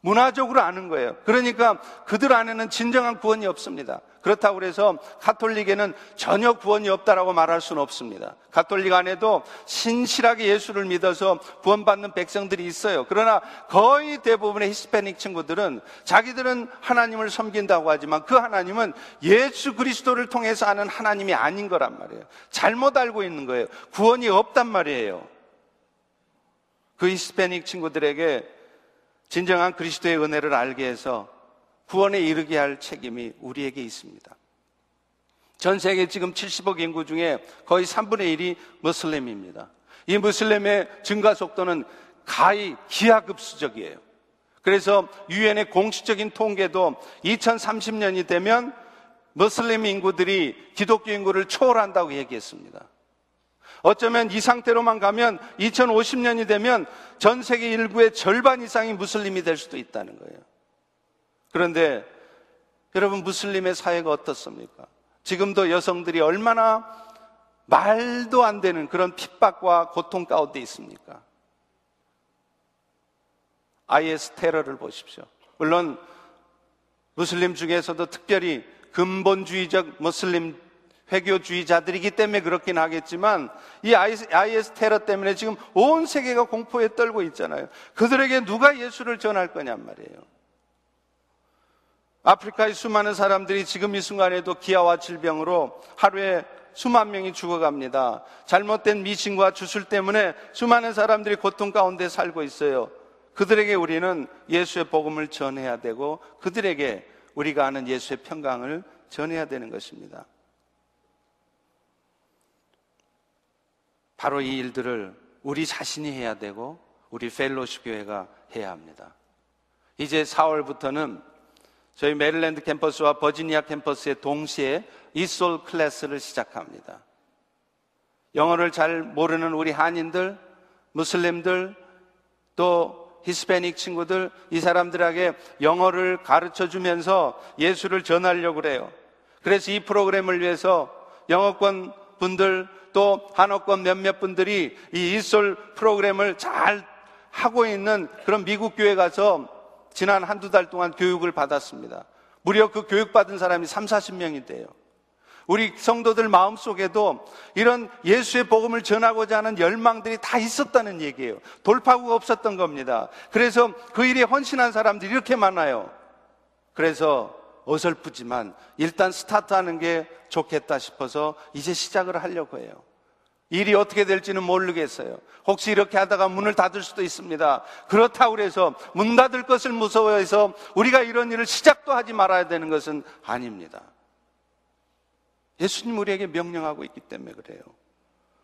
문화적으로 아는 거예요. 그러니까 그들 안에는 진정한 구원이 없습니다. 그렇다고 해서 가톨릭에는 전혀 구원이 없다라고 말할 수는 없습니다. 가톨릭 안에도 신실하게 예수를 믿어서 구원받는 백성들이 있어요. 그러나 거의 대부분의 히스패닉 친구들은 자기들은 하나님을 섬긴다고 하지만 그 하나님은 예수 그리스도를 통해서 아는 하나님이 아닌 거란 말이에요. 잘못 알고 있는 거예요. 구원이 없단 말이에요. 그 히스패닉 친구들에게 진정한 그리스도의 은혜를 알게 해서 구원에 이르게 할 책임이 우리에게 있습니다. 전 세계 지금 70억 인구 중에 거의 3분의 1이 무슬림입니다. 이 무슬림의 증가 속도는 가히 기하급수적이에요. 그래서 유엔의 공식적인 통계도 2030년이 되면 무슬림 인구들이 기독교 인구를 초월한다고 얘기했습니다. 어쩌면 이 상태로만 가면 2050년이 되면 전 세계 인구의 절반 이상이 무슬림이 될 수도 있다는 거예요. 그런데 여러분 무슬림의 사회가 어떻습니까? 지금도 여성들이 얼마나 말도 안 되는 그런 핍박과 고통 가운데 있습니까? IS 테러를 보십시오. 물론 무슬림 중에서도 특별히 근본주의적 무슬림 회교주의자들이기 때문에 그렇긴 하겠지만 이 IS 테러 때문에 지금 온 세계가 공포에 떨고 있잖아요. 그들에게 누가 예수를 전할 거냔 말이에요. 아프리카의 수많은 사람들이 지금 이 순간에도 기아와 질병으로 하루에 수만 명이 죽어갑니다. 잘못된 미신과 주술 때문에 수많은 사람들이 고통 가운데 살고 있어요. 그들에게 우리는 예수의 복음을 전해야 되고 그들에게 우리가 아는 예수의 평강을 전해야 되는 것입니다. 바로 이 일들을 우리 자신이 해야 되고 우리 펠로시 교회가 해야 합니다. 이제 4월부터는 저희 메릴랜드 캠퍼스와 버지니아 캠퍼스에 동시에 ESOL 클래스를 시작합니다. 영어를 잘 모르는 우리 한인들, 무슬림들, 또 히스패닉 친구들, 이 사람들에게 영어를 가르쳐 주면서 예수를 전하려고 그래요. 그래서 이 프로그램을 위해서 영어권 분들 또 한어권 몇몇 분들이 이 ESOL 프로그램을 잘 하고 있는 그런 미국 교회 가서 지난 한두 달 동안 교육을 받았습니다. 무려 그 교육받은 사람이 3, 40명이 돼요. 우리 성도들 마음속에도 이런 예수의 복음을 전하고자 하는 열망들이 다 있었다는 얘기예요. 돌파구가 없었던 겁니다. 그래서 그 일에 헌신한 사람들이 이렇게 많아요. 그래서 어설프지만 일단 스타트하는 게 좋겠다 싶어서 이제 시작을 하려고 해요. 일이 어떻게 될지는 모르겠어요. 혹시 이렇게 하다가 문을 닫을 수도 있습니다. 그렇다고 해서 문 닫을 것을 무서워해서 우리가 이런 일을 시작도 하지 말아야 되는 것은 아닙니다. 예수님 우리에게 명령하고 있기 때문에 그래요.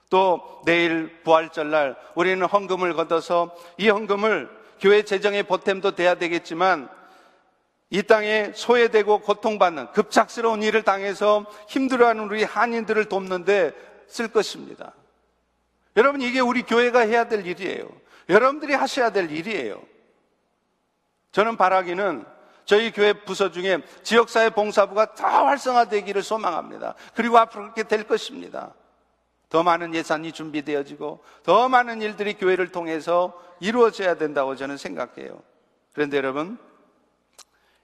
또 내일 부활절날 우리는 헌금을 걷어서 이 헌금을 교회 재정의 보탬도 돼야 되겠지만 이 땅에 소외되고 고통받는 급작스러운 일을 당해서 힘들어하는 우리 한인들을 돕는데 쓸 것입니다. 여러분, 이게 우리 교회가 해야 될 일이에요. 여러분들이 하셔야 될 일이에요. 저는 바라기는 저희 교회 부서 중에 지역사회 봉사부가 더 활성화되기를 소망합니다. 그리고 앞으로 그렇게 될 것입니다. 더 많은 예산이 준비되어지고 더 많은 일들이 교회를 통해서 이루어져야 된다고 저는 생각해요. 그런데 여러분,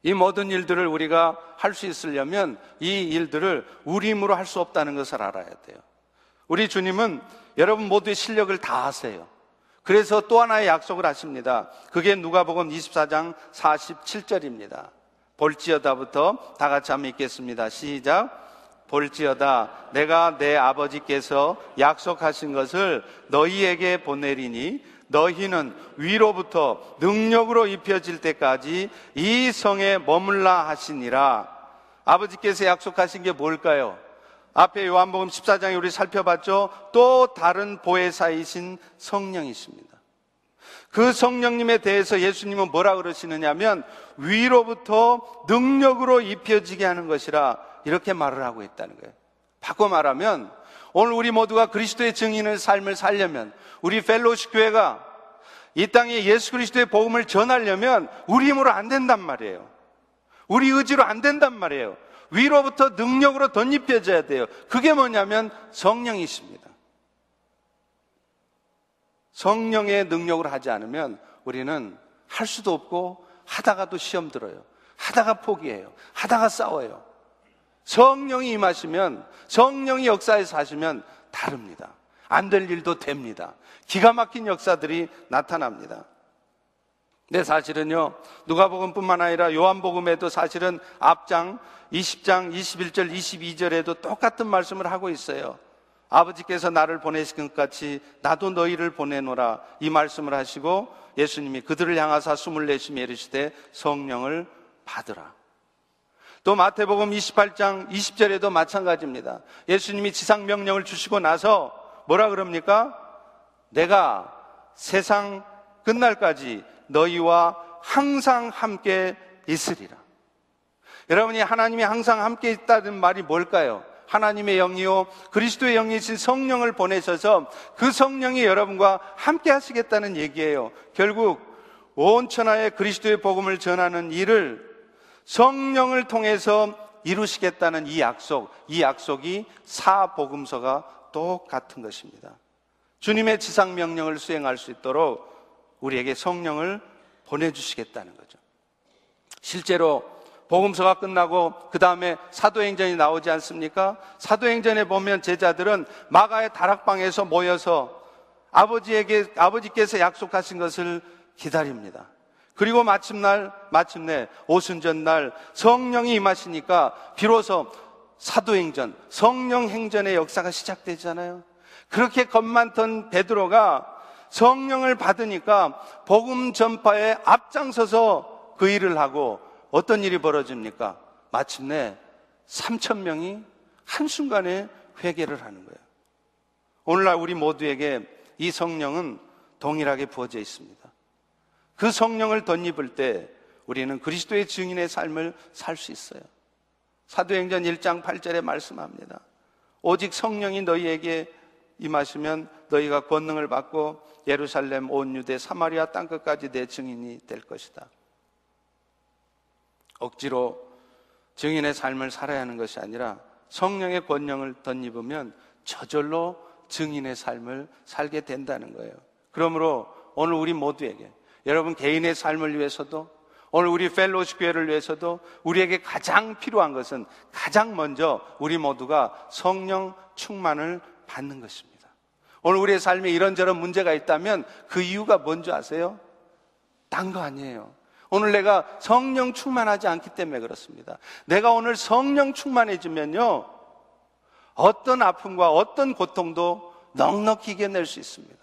이 모든 일들을 우리가 할 수 있으려면 이 일들을 우리 힘으로 할 수 없다는 것을 알아야 돼요. 우리 주님은 여러분 모두의 실력을 다 하세요. 그래서 또 하나의 약속을 하십니다. 그게 누가복음 24장 47절입니다. 볼지어다부터 다 같이 한번 읽겠습니다. 시작. 볼지어다 내가 내 아버지께서 약속하신 것을 너희에게 보내리니 너희는 위로부터 능력으로 입혀질 때까지 이 성에 머물라 하시니라. 아버지께서 약속하신 게 뭘까요? 앞에 요한복음 14장에 우리 살펴봤죠. 또 다른 보혜사이신 성령이십니다. 그 성령님에 대해서 예수님은 뭐라 그러시느냐면 위로부터 능력으로 입혀지게 하는 것이라 이렇게 말을 하고 있다는 거예요. 바꿔 말하면 오늘 우리 모두가 그리스도의 증인의 삶을 살려면 우리 펠로시 교회가 이 땅에 예수 그리스도의 복음을 전하려면 우리 힘으로 안 된단 말이에요. 우리 의지로 안 된단 말이에요. 위로부터 능력으로 덧입혀져야 돼요. 그게 뭐냐면 성령이십니다. 성령의 능력을 하지 않으면 우리는 할 수도 없고 하다가도 시험 들어요. 하다가 포기해요. 하다가 싸워요. 성령이 임하시면 성령이 역사에서 하시면 다릅니다. 안 될 일도 됩니다. 기가 막힌 역사들이 나타납니다. 네, 사실은요, 누가복음뿐만 아니라 요한복음에도 사실은 앞장 20장 21절 22절에도 똑같은 말씀을 하고 있어요. 아버지께서 나를 보내신 것 같이 나도 너희를 보내노라 이 말씀을 하시고 예수님이 그들을 향하사 숨을 내쉬며 이르시되 성령을 받으라. 또 마태복음 28장 20절에도 마찬가지입니다. 예수님이 지상 명령을 주시고 나서 뭐라 그럽니까? 내가 세상 끝날까지 너희와 항상 함께 있으리라. 여러분이 하나님이 항상 함께 있다는 말이 뭘까요? 하나님의 영이요 그리스도의 영이신 성령을 보내셔서 그 성령이 여러분과 함께 하시겠다는 얘기예요. 결국 온 천하에 그리스도의 복음을 전하는 일을 성령을 통해서 이루시겠다는 이 약속, 이 약속이 사복음서가 똑같은 것입니다. 주님의 지상 명령을 수행할 수 있도록 우리에게 성령을 보내주시겠다는 거죠. 실제로 복음서가 끝나고 그 다음에 사도행전이 나오지 않습니까? 사도행전에 보면 제자들은 마가의 다락방에서 모여서 아버지에게 아버지께서 약속하신 것을 기다립니다. 그리고 마침날 마침내 오순절날 성령이 임하시니까 비로소 사도행전, 성령행전의 역사가 시작되잖아요. 그렇게 겁 많던 베드로가 성령을 받으니까 복음 전파에 앞장서서 그 일을 하고 어떤 일이 벌어집니까? 마침내 3천 명이 한순간에 회개를 하는 거예요. 오늘날 우리 모두에게 이 성령은 동일하게 부어져 있습니다. 그 성령을 덧입을 때 우리는 그리스도의 증인의 삶을 살 수 있어요. 사도행전 1장 8절에 말씀합니다. 오직 성령이 너희에게 임하시면 너희가 권능을 받고 예루살렘 온 유대 사마리아 땅 끝까지 내 증인이 될 것이다. 억지로 증인의 삶을 살아야 하는 것이 아니라 성령의 권능을 덧입으면 저절로 증인의 삶을 살게 된다는 거예요. 그러므로 오늘 우리 모두에게 여러분 개인의 삶을 위해서도 오늘 우리 펠로시 교회를 위해서도 우리에게 가장 필요한 것은 가장 먼저 우리 모두가 성령 충만을 받는 것입니다. 오늘 우리의 삶에 이런저런 문제가 있다면 그 이유가 뭔지 아세요? 딴 거 아니에요. 오늘 내가 성령 충만하지 않기 때문에 그렇습니다. 내가 오늘 성령 충만해지면요. 어떤 아픔과 어떤 고통도 넉넉히 이겨낼 수 있습니다.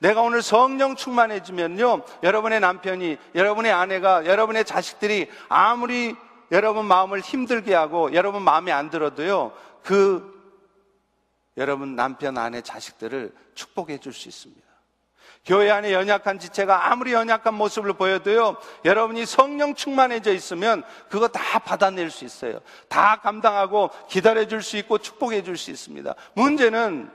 내가 오늘 성령 충만해지면요. 여러분의 남편이, 여러분의 아내가, 여러분의 자식들이 아무리 여러분 마음을 힘들게 하고 여러분 마음에 안 들어도요. 그 여러분 남편, 아내, 자식들을 축복해 줄 수 있습니다. 교회 안에 연약한 지체가 아무리 연약한 모습을 보여도요, 여러분이 성령 충만해져 있으면 그거 다 받아낼 수 있어요. 다 감당하고 기다려 줄 수 있고 축복해 줄 수 있습니다. 문제는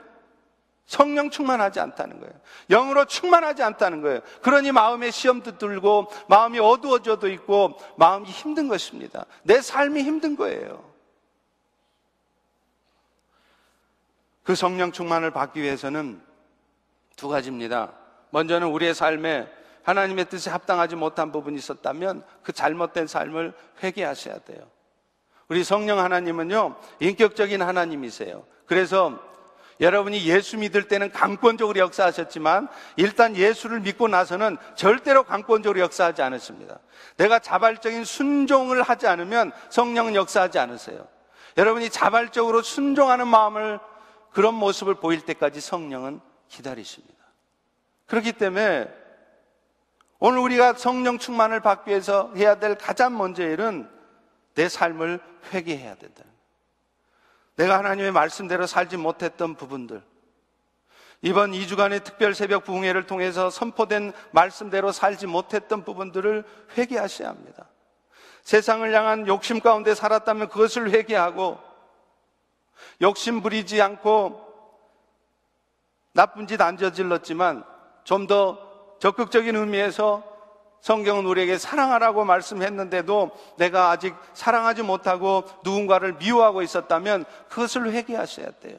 성령 충만하지 않다는 거예요. 영으로 충만하지 않다는 거예요. 그러니 마음에 시험도 들고, 마음이 어두워져도 있고, 마음이 힘든 것입니다. 내 삶이 힘든 거예요. 그 성령 충만을 받기 위해서는 두 가지입니다. 먼저는 우리의 삶에 하나님의 뜻에 합당하지 못한 부분이 있었다면 그 잘못된 삶을 회개하셔야 돼요. 우리 성령 하나님은요, 인격적인 하나님이세요. 그래서 여러분이 예수 믿을 때는 강권적으로 역사하셨지만 일단 예수를 믿고 나서는 절대로 강권적으로 역사하지 않으십니다. 내가 자발적인 순종을 하지 않으면 성령은 역사하지 않으세요. 여러분이 자발적으로 순종하는 마음을 그런 모습을 보일 때까지 성령은 기다리십니다. 그렇기 때문에 오늘 우리가 성령 충만을 받기 위해서 해야 될 가장 먼저 일은 내 삶을 회개해야 된다. 내가 하나님의 말씀대로 살지 못했던 부분들, 이번 2주간의 특별 새벽 부흥회를 통해서 선포된 말씀대로 살지 못했던 부분들을 회개하셔야 합니다. 세상을 향한 욕심 가운데 살았다면 그것을 회개하고 욕심 부리지 않고 나쁜 짓 안 저질렀지만 좀 더 적극적인 의미에서 성경은 우리에게 사랑하라고 말씀했는데도 내가 아직 사랑하지 못하고 누군가를 미워하고 있었다면 그것을 회개하셔야 돼요.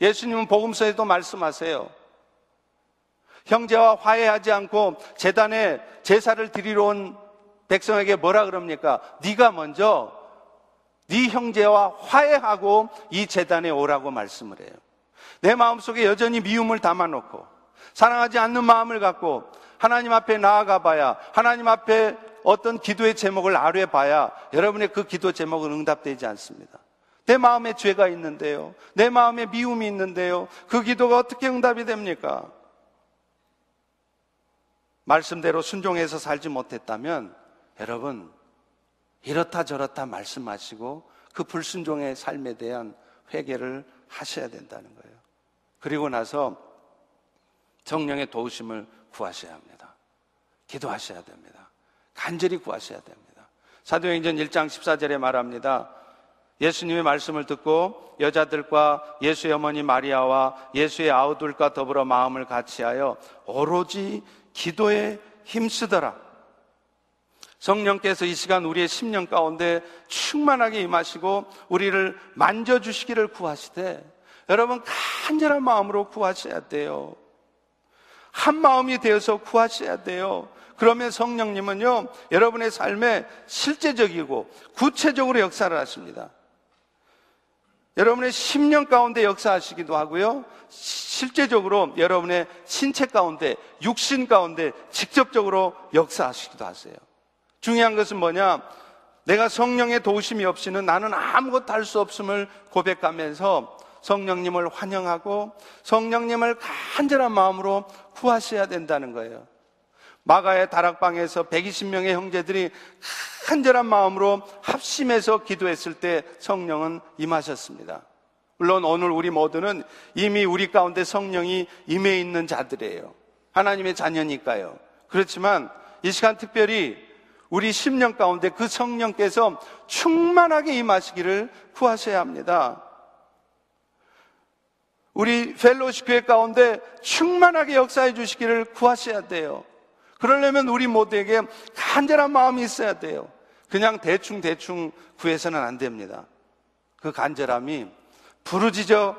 예수님은 복음서에도 말씀하세요. 형제와 화해하지 않고 재단에 제사를 드리러 온 백성에게 뭐라 그럽니까? 네가 먼저 네 형제와 화해하고 이 재단에 오라고 말씀을 해요. 내 마음속에 여전히 미움을 담아놓고 사랑하지 않는 마음을 갖고 하나님 앞에 나아가 봐야 하나님 앞에 어떤 기도의 제목을 아뢰 봐야 여러분의 그 기도 제목은 응답되지 않습니다. 내 마음에 죄가 있는데요. 내 마음에 미움이 있는데요. 그 기도가 어떻게 응답이 됩니까? 말씀대로 순종해서 살지 못했다면 여러분 이렇다 저렇다 말씀하시고 그 불순종의 삶에 대한 회개를 하셔야 된다는 거예요. 그리고 나서 정령의 도우심을 구하셔야 합니다. 기도하셔야 됩니다. 간절히 구하셔야 됩니다. 사도행전 1장 14절에 말합니다. 예수님의 말씀을 듣고 여자들과 예수의 어머니 마리아와 예수의 아우들과 더불어 마음을 같이하여 오로지 기도에 힘쓰더라. 성령께서 이 시간 우리의 심령 가운데 충만하게 임하시고 우리를 만져주시기를 구하시되 여러분 간절한 마음으로 구하셔야 돼요. 한 마음이 되어서 구하셔야 돼요. 그러면 성령님은요, 여러분의 삶에 실제적이고 구체적으로 역사를 하십니다. 여러분의 심령 가운데 역사하시기도 하고요. 실제적으로 여러분의 신체 가운데, 육신 가운데 직접적으로 역사하시기도 하세요. 중요한 것은 뭐냐? 내가 성령의 도우심이 없이는 나는 아무것도 할 수 없음을 고백하면서 성령님을 환영하고 성령님을 간절한 마음으로 구하셔야 된다는 거예요. 마가의 다락방에서 120명의 형제들이 간절한 마음으로 합심해서 기도했을 때 성령은 임하셨습니다. 물론 오늘 우리 모두는 이미 우리 가운데 성령이 임해 있는 자들이에요. 하나님의 자녀니까요. 그렇지만 이 시간 특별히 우리 심령 가운데 그 성령께서 충만하게 임하시기를 구하셔야 합니다. 우리 펠로시 교회 가운데 충만하게 역사해 주시기를 구하셔야 돼요. 그러려면 우리 모두에게 간절한 마음이 있어야 돼요. 그냥 대충 대충 구해서는 안 됩니다. 그 간절함이 부르짖어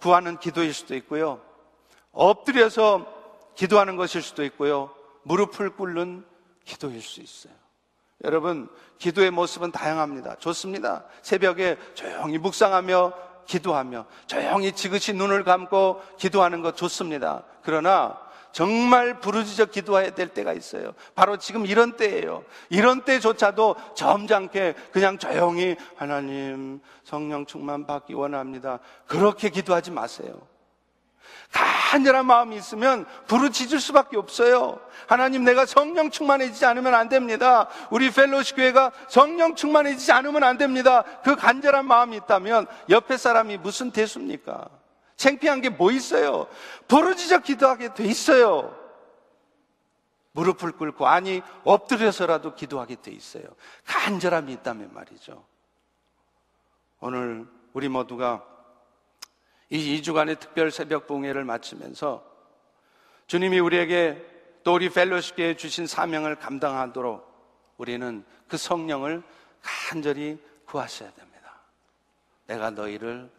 구하는 기도일 수도 있고요. 엎드려서 기도하는 것일 수도 있고요. 무릎을 꿇는 기도일 수 있어요. 여러분, 기도의 모습은 다양합니다. 좋습니다. 새벽에 조용히 묵상하며 기도하며 조용히 지그시 눈을 감고 기도하는 것 좋습니다. 그러나 정말 부르짖어 기도해야 될 때가 있어요. 바로 지금 이런 때예요. 이런 때조차도 점잖게 그냥 조용히 하나님 성령 충만 받기 원합니다. 그렇게 기도하지 마세요. 간절한 마음이 있으면 부르짖을 수밖에 없어요. 하나님 내가 성령 충만해지지 않으면 안 됩니다. 우리 펠로시 교회가 성령 충만해지지 않으면 안 됩니다. 그 간절한 마음이 있다면 옆에 사람이 무슨 대수입니까? 창피한 게 뭐 있어요? 부르짖어 기도하게 돼 있어요. 무릎을 꿇고 아니 엎드려서라도 기도하게 돼 있어요. 간절함이 있다면 말이죠. 오늘 우리 모두가 이 2주간의 특별 새벽 봉회를 마치면서 주님이 우리에게 또 우리 펠로시교에 주신 사명을 감당하도록 우리는 그 성령을 간절히 구하셔야 됩니다. 내가 너희를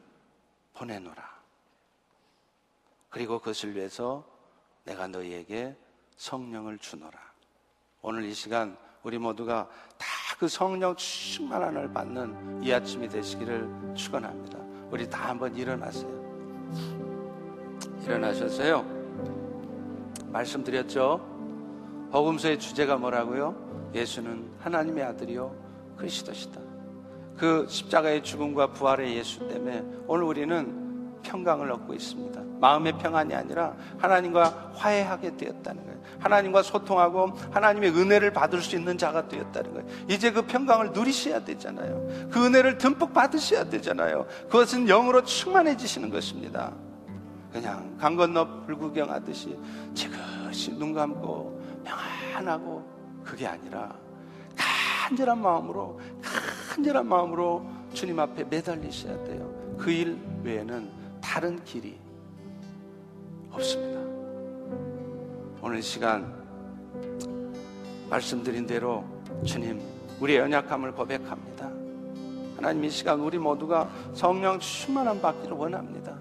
보내노라. 그리고 그것을 위해서 내가 너희에게 성령을 주노라. 오늘 이 시간 우리 모두가 다 그 성령 충만한을 받는 이 아침이 되시기를 축원합니다. 우리 다 한번 일어나세요. 일어나셨어요? 말씀드렸죠? 복음서의 주제가 뭐라고요? 예수는 하나님의 아들이요 그리스도시다. 그 십자가의 죽음과 부활의 예수 때문에 오늘 우리는 평강을 얻고 있습니다. 마음의 평안이 아니라 하나님과 화해하게 되었다는 거예요. 하나님과 소통하고 하나님의 은혜를 받을 수 있는 자가 되었다는 거예요. 이제 그 평강을 누리셔야 되잖아요. 그 은혜를 듬뿍 받으셔야 되잖아요. 그것은 영으로 충만해지시는 것입니다. 그냥 강 건너 불구경 하듯이 지그시 눈 감고 평안하고 그게 아니라 간절한 마음으로 간절한 마음으로 주님 앞에 매달리셔야 돼요. 그 일 외에는 다른 길이 없습니다. 오늘 시간 말씀드린 대로 주님 우리의 연약함을 고백합니다. 하나님 이 시간 우리 모두가 성령 충만한 받기를 원합니다.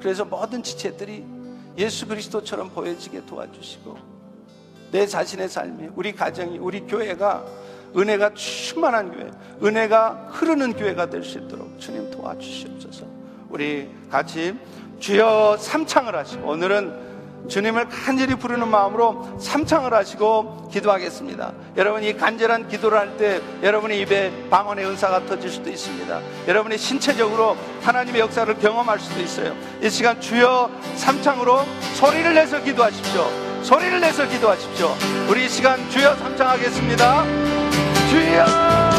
그래서 모든 지체들이 예수 그리스도처럼 보여지게 도와주시고 내 자신의 삶이 우리 가정이 우리 교회가 은혜가 충만한 교회, 은혜가 흐르는 교회가 될 수 있도록 주님 도와주시옵소서. 우리 같이 주여 삼창을 하시고 오늘은 주님을 간절히 부르는 마음으로 삼창을 하시고 기도하겠습니다. 여러분 이 간절한 기도를 할 때 여러분의 입에 방언의 은사가 터질 수도 있습니다. 여러분의 신체적으로 하나님의 역사를 경험할 수도 있어요. 이 시간 주여 삼창으로 소리를 내서 기도하십시오. 소리를 내서 기도하십시오. 우리 이 시간 주여 삼창하겠습니다. 주여!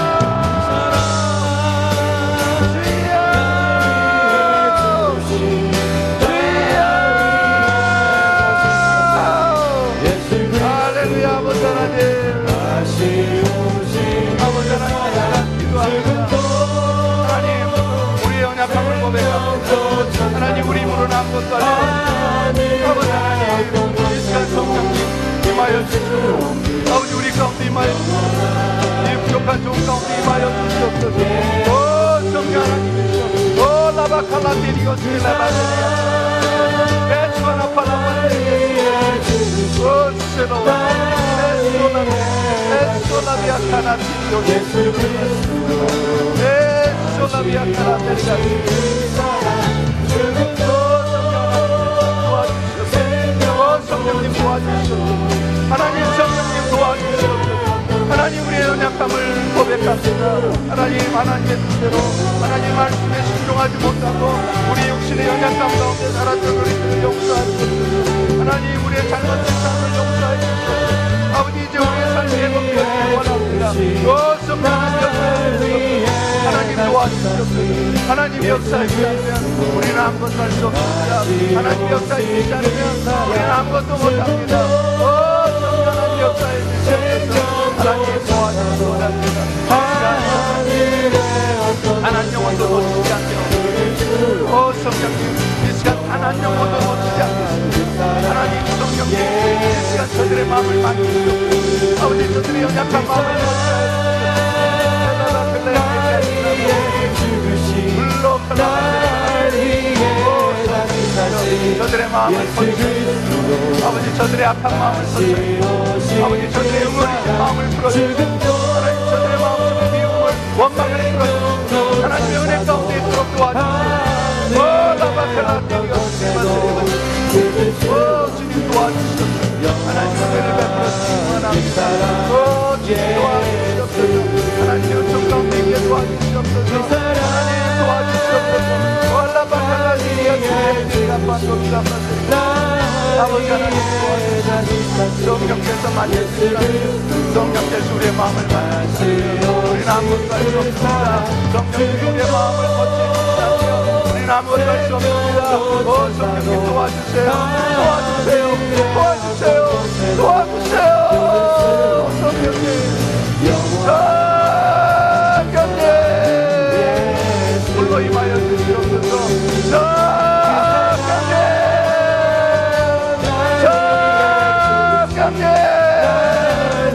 고백합니다 하나님 우리 물은 아무것도 아니고 아버지 하나님 이 시간 성령님 임하여 주시옵소서 아버지 우리 가운데 임하여 주시옵소서 이 부족한 종 가운데 임하여 주시옵소서 오 성령 하나님 오 라바칼라티리고 스라바데리아 베추아나 팔라바데리아 오 세로와 에소라비 에소라비아 카나티리오 에 소라비아 카나티리아 성령님 도와주시옵소서 하나님 성령님 도와주시옵소서 하나님 우리의 연약함을 고백합니다 하나님 하나님의 뜻대로 하나님 말씀에 순종하지 못하고 우리 육신의 연약함 가운데 살았던 우리들을 용서하시옵소서 하나님 우리의 잘못된 삶을 용서하시옵소서 아버지 이제 우리의 삶이 회복되기를 원합니다 오. 성령 하나님 하나님 도와주시옵소서 하나님 역사하시지 않으면 우리는 아무것도 할 수 없습니다. 하나님 역사하시지 않으면 우리는 아무것도 못합니다. 하나님 역사해 주시옵소서 하나님 원합니다 하나님 영혼도 놓치지 않게 오 성령님 이 시간 단한 영혼도 놓치지 않겠습니다 하나님 성령님 이 시간 저들의 마음을 만지시옵소서. 아버지 저들의 연약한 마음을 불러 저들의 마음을 터주시옵소서 아버지 저들의 악한 마음을 터주시옵소서 아버지 저들의 응어리진 마음을 풀어주시옵소서 하나님 저들의 마음속의 미움을 원망을 풀어주시옵소서 하나님의 은혜 가운데 있도록 라바켈라 띠리가 오 주님 도와주시옵소서 하나님 은혜를 베풀어 오 주님 도와주시옵소서 도와주시옵소서 도와주시옵소서 도와주세요. 도와주세요 도와주세요 도와주세요 임하여 주시옵소서.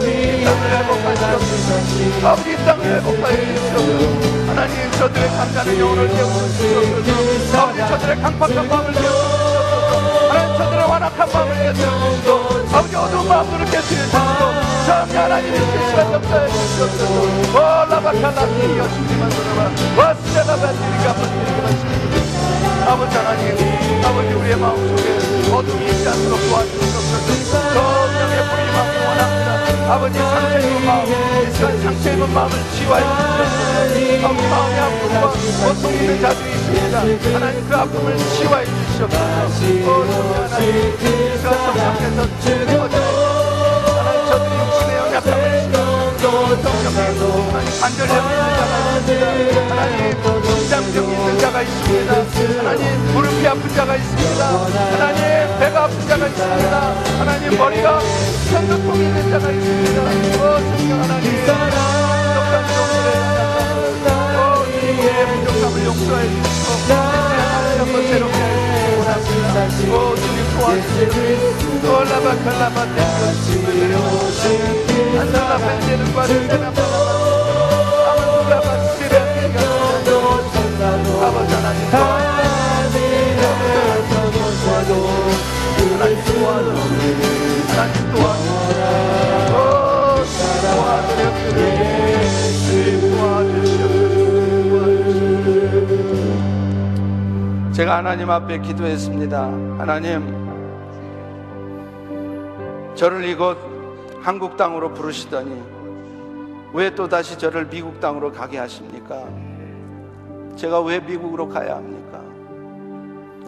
이 땅을 회복하시옵소서 아버지 이 땅을 회복하여 주시옵소서. 하나님 저들의 감사는 영혼을 깨우주시옵소서. 아버지 저들의 강팍한 마음을 깨우주시옵소서. 하나님 저들의 완악한 마음을 깨우주시옵소서. 아버지 어두운 마음들을 깨뜨려주시옵소서 성령 하나님 이 시간 역사해 주시옵소서. 오 라바칼라티 여신님만 돌아봐 아버지 하나님 아버지 우리의 마음속에 어둠이 있지 않도록 도와주시옵소서. 성령의 불이 임하기 원합니다 아버지 상처 입은 마음 이 시간 상처 입은 마음을 치유하여 주시옵소서. 아버지 마음의 아픔과 고통 있는 자들이 있습니다 하나님 그 아픔을 치유하여 주시옵소서. 오 하나님 이 시간 성령께서. 치유하여 하나님 관절염 있는 자가 있습니다 하나님 심장병 있는 자가 있습니다 하나님 무릎이 아픈 자가 있습니다 하나님 배가 아픈 자가 있습니다 하나님 머리가 편두통 있는 자가 있습니다 오 성령 하나님 부족한 종들의 오 우리의 부족함을 용서해 주시고 다시 한번 새롭게 원합니다 오 주님 도와주시고 올라바 칼라바 떼주심을 드려옵소서 안달라 벤제는 과를 아무나 바치레 아버지 하나님 하나님 도와주시고 하나님 도와주시고 도와주시고 제가 하나님 앞에 기도했습니다. 하나님, 저를 이곳 한국 땅으로 부르시더니 왜 또 다시 저를 미국 땅으로 가게 하십니까? 제가 왜 미국으로 가야 합니까?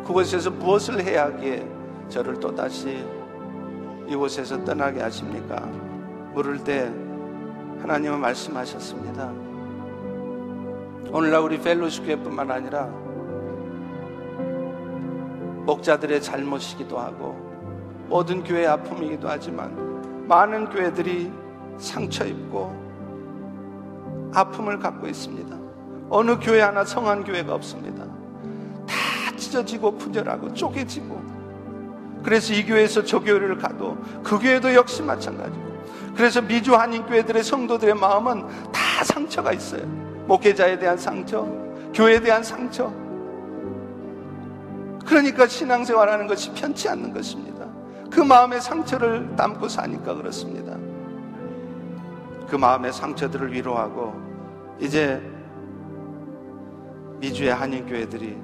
그곳에서 무엇을 해야 하기에 저를 또 다시 이곳에서 떠나게 하십니까? 물을 때 하나님은 말씀하셨습니다. 오늘날 우리 펠로시 교회뿐만 아니라 목자들의 잘못이기도 하고 모든 교회의 아픔이기도 하지만 많은 교회들이 상처 입고 아픔을 갖고 있습니다. 어느 교회 하나 성한 교회가 없습니다. 다 찢어지고 분열하고 쪼개지고 그래서 이 교회에서 저 교회를 가도 그 교회도 역시 마찬가지고 그래서 미주 한인 교회들의 성도들의 마음은 다 상처가 있어요. 목회자에 대한 상처, 교회에 대한 상처. 그러니까 신앙생활하는 것이 편치 않는 것입니다. 그 마음의 상처를 담고 사니까 그렇습니다. 그 마음의 상처들을 위로하고 이제 미주의 한인 교회들이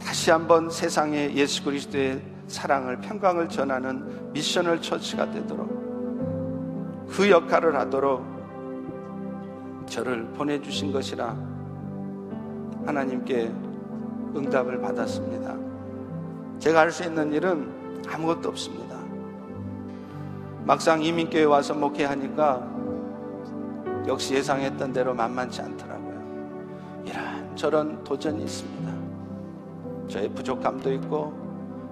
다시 한번 세상에 예수 그리스도의 사랑을 평강을 전하는 미션을 처치가 되도록 그 역할을 하도록 저를 보내주신 것이라 하나님께 응답을 받았습니다. 제가 할 수 있는 일은 아무것도 없습니다. 막상 이민교회 와서 목회하니까 역시 예상했던 대로 만만치 않더라고요. 이런 저런 도전이 있습니다. 저의 부족함도 있고,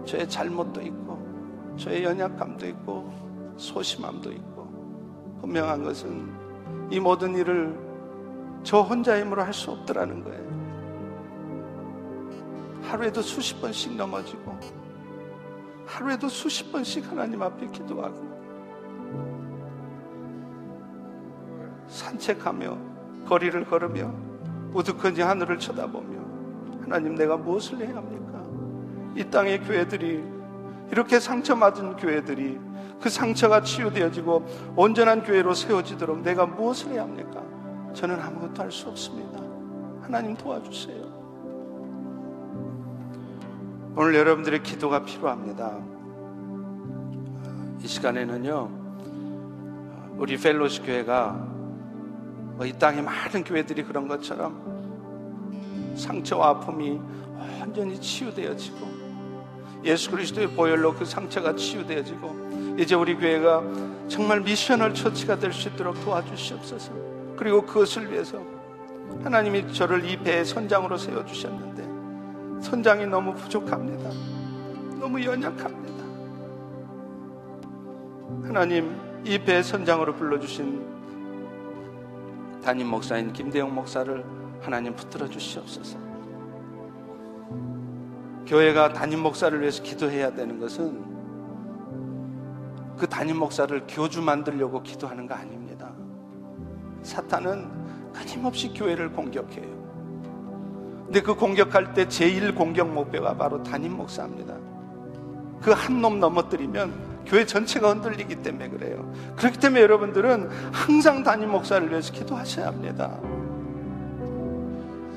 저의 잘못도 있고, 저의 연약함도 있고, 소심함도 있고, 분명한 것은 이 모든 일을 저 혼자 힘으로 할 수 없더라는 거예요. 하루에도 수십 번씩 넘어지고, 하루에도 수십 번씩 하나님 앞에 기도하고, 산책하며, 거리를 걸으며, 우두커니 하늘을 쳐다보며, 하나님 내가 무엇을 해야 합니까? 이 땅의 교회들이, 이렇게 상처받은 교회들이, 그 상처가 치유되어지고 온전한 교회로 세워지도록 내가 무엇을 해야 합니까? 저는 아무것도 할 수 없습니다. 하나님 도와주세요. 오늘 여러분들의 기도가 필요합니다. 이 시간에는요, 우리 펠로시 교회가 이 땅의 많은 교회들이 그런 것처럼 상처와 아픔이 완전히 치유되어지고 예수 그리스도의 보혈로 그 상처가 치유되어지고 이제 우리 교회가 정말 미션을 처치가 될 수 있도록 도와주시옵소서. 그리고 그것을 위해서 하나님이 저를 이 배의 선장으로 세워 주셨는데 선장이 너무 부족합니다. 너무 연약합니다. 하나님 이 배의 선장으로 불러주신 담임 목사인 김대영 목사를 하나님 붙들어 주시옵소서. 교회가 담임 목사를 위해서 기도해야 되는 것은 그 담임 목사를 교주 만들려고 기도하는 거 아닙니다. 사탄은 끊임없이 교회를 공격해요. 근데 그 공격할 때 제일 공격 목표가 바로 담임 목사입니다. 그 한 놈 넘어뜨리면 교회 전체가 흔들리기 때문에 그래요. 그렇기 때문에 여러분들은 항상 담임 목사를 위해서 기도하셔야 합니다.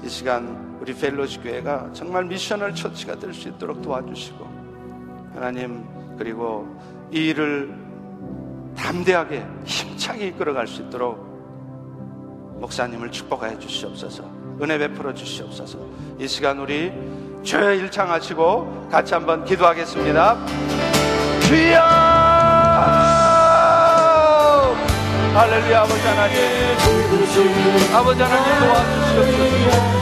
이 시간 우리 펠로시 교회가 정말 미션을 처치가 될 수 있도록 도와주시고 하나님 그리고 이 일을 담대하게 힘차게 이끌어갈 수 있도록 목사님을 축복하여 주시옵소서 은혜 베풀어 주시옵소서. 이 시간 우리 죄 일창하시고 같이 한번 기도하겠습니다. 주여! 할렐루야 아버지 하나님. 아버지 하나님 도와주시옵소서.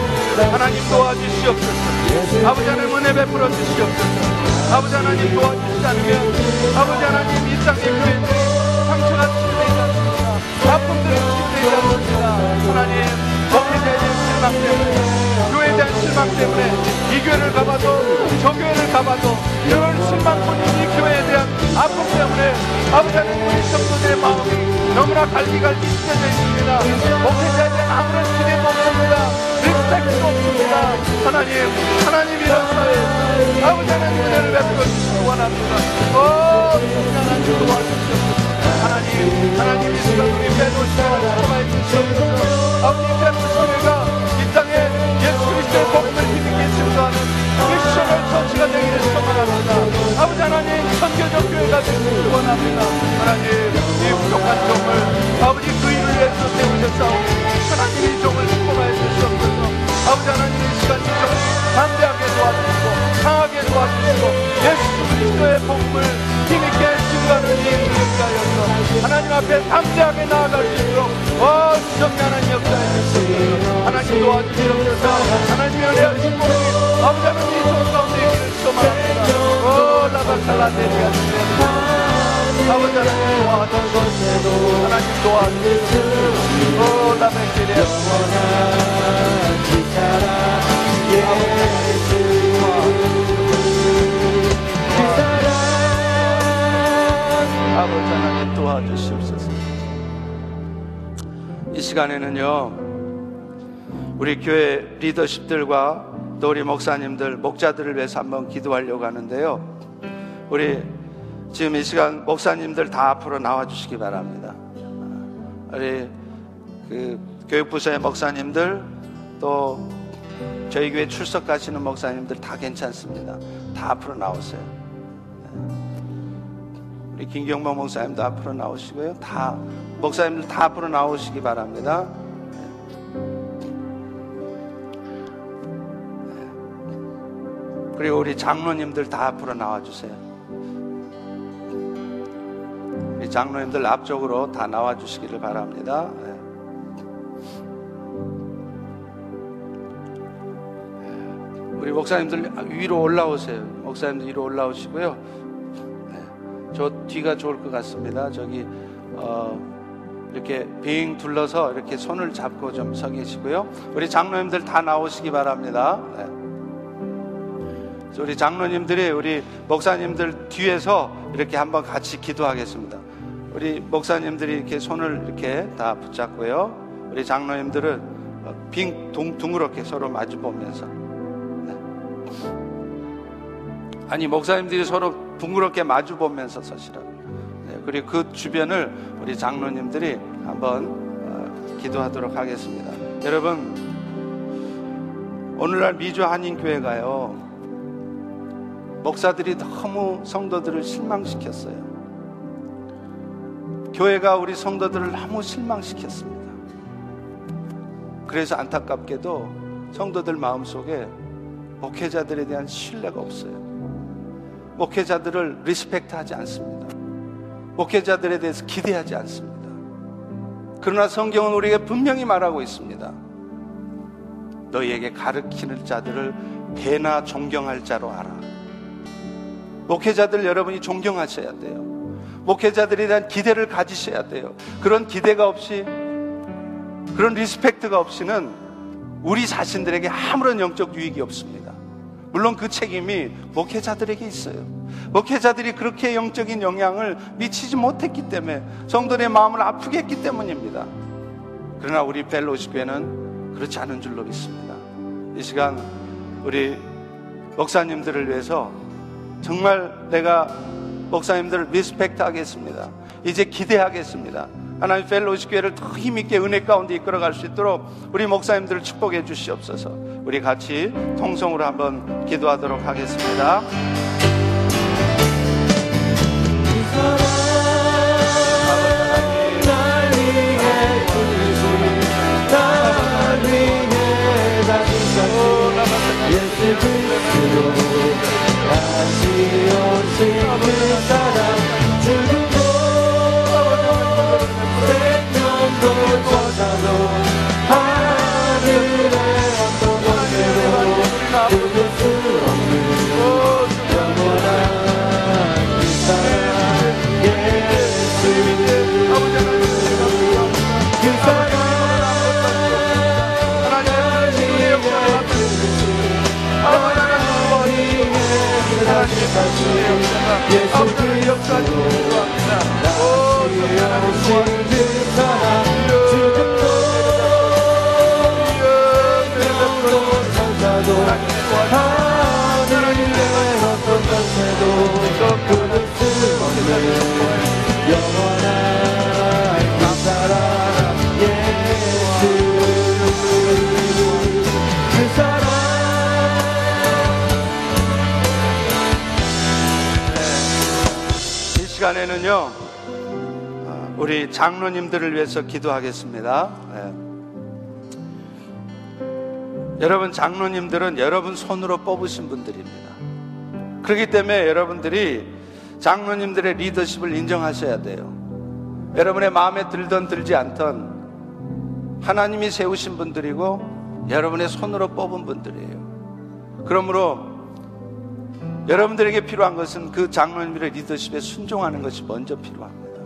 하나님 도와주시옵소서. 아버지 하나님 은혜 베풀어 주시옵소서. 아버지 하나님 도와주시지 않으면 아버지 하나님 이 땅의 교회들이 상처가 치유되지 않습니다. 아픔들이 치유되지 않습니다. 하나님 실망 때문에 교회에 대한 실망 때문에 이 교회를 가봐도 저 교회를 가봐도 이런 실망뿐인 이 교회에 대한 아픔 때문에 아버지 하나님 우리 성도들의 마음이 너무나 갈기갈기 찢어져 있습니다. 목회자에 대한 아무런 기대도 없습니다. 리스펙트도 없습니다. 하나님 하나님 이런 사회 아버지 하나님 은혜를 베풀어 주시기 원합니다. 오 하나님 도와주시옵소서 하나님 하나님 이 시간 우리 빼놓으시고 축복하여 주시옵소서 아버지 예수 그리스도의 복음을 힘있게 증거하는 우리 시청한 성취가 되기를 소망합니다. 아버지 하나님 선교적 교회가 되기를 원합니다. 하나님 이 부족한 종을 아버지 그 일을 위해서 세우셨사오니 하나님이 종을 포괄해 주셨소서 아버지 하나님 이 시간 이 종을 담대하게 도와주시옵소서 강하게 도와주시고 예수 그리스도의 복음을 힘있게 증거하는 이 역사여서 하나님 앞에 담대하게 나아갈 수 있도록 어 주정리 하나님 역사해 주시옵소서. 하나님 도와주시옵소서. 하나님의 은혜하신 복이 아버지 하나님 이종 가운데 있기를 소망합니다. 오 라바칼라데리아 아버지 하나님 도와주시옵소서. 하나님 도와주시옵소서. 오 라베케리아 아버지 하나님 도와주시옵소서. 이 시간에는요, 우리 교회 리더십들과 또 우리 목사님들, 목자들을 위해서 한번 기도하려고 하는데요. 우리 지금 이 시간 목사님들 다 앞으로 나와 주시기 바랍니다. 우리 그 교육부서의 목사님들 또 저희 교회 출석 가시는 목사님들 다 괜찮습니다. 다 앞으로 나오세요. 우리 김경범 목사님도 앞으로 나오시고요. 다 목사님들 다 앞으로 나오시기 바랍니다. 그리고 우리 장로님들 다 앞으로 나와주세요. 우리 장로님들 앞쪽으로 다 나와주시기를 바랍니다. 네. 우리 목사님들 위로 올라오세요. 목사님들 위로 올라오시고요. 네. 저 뒤가 좋을 것 같습니다. 저기 어, 이렇게 빙 둘러서 이렇게 손을 잡고 좀 서 계시고요. 우리 장로님들 다 나오시기 바랍니다. 네. 우리 장로님들이 우리 목사님들 뒤에서 이렇게 한번 같이 기도하겠습니다. 우리 목사님들이 이렇게 손을 이렇게 다 붙잡고요. 우리 장로님들은 빙 둥, 둥그렇게 서로 마주 보면서 아니 목사님들이 서로 둥그렇게 마주 보면서 서시라고. 네, 그리고 그 주변을 우리 장로님들이 한번 어, 기도하도록 하겠습니다. 여러분 오늘날 미주 한인 교회가요 목사들이 너무 성도들을 실망시켰어요. 교회가 우리 성도들을 너무 실망시켰습니다. 그래서 안타깝게도 성도들 마음속에 목회자들에 대한 신뢰가 없어요. 목회자들을 respect 하지 않습니다. 목회자들에 대해서 기대하지 않습니다. 그러나 성경은 우리에게 분명히 말하고 있습니다. 너희에게 가르치는 자들을 배나 존경할 자로 알아. 목회자들 여러분이 존경하셔야 돼요. 목회자들에 대한 기대를 가지셔야 돼요. 그런 기대가 없이, 그런 respect가 없이는 우리 자신들에게 아무런 영적 유익이 없습니다. 물론 그 책임이 목회자들에게 있어요. 목회자들이 그렇게 영적인 영향을 미치지 못했기 때문에 성도의 마음을 아프게 했기 때문입니다. 그러나 우리 휄로쉽 교회는 그렇지 않은 줄로 믿습니다. 이 시간 우리 목사님들을 위해서 정말 내가 목사님들을 respect 하겠습니다. 이제 기대하겠습니다. 하나님 펠로시 교회를 더 힘있게 은혜 가운데 이끌어갈 수 있도록 우리 목사님들을 축복해 주시옵소서. 우리 같이 통성으로 한번 기도하도록 하겠습니다. 그리스도 다시 오신 그 이제는요, 어, 우리 장로님들을 위해서 기도하겠습니다. 예. 여러분 장로님들은 여러분 손으로 뽑으신 분들입니다. 그렇기 때문에 여러분들이 장로님들의 리더십을 인정하셔야 돼요. 여러분의 마음에 들던 들지 않던 하나님이 세우신 분들이고 여러분의 손으로 뽑은 분들이에요. 그러므로 여러분들에게 필요한 것은 그 장로님들의 리더십에 순종하는 것이 먼저 필요합니다.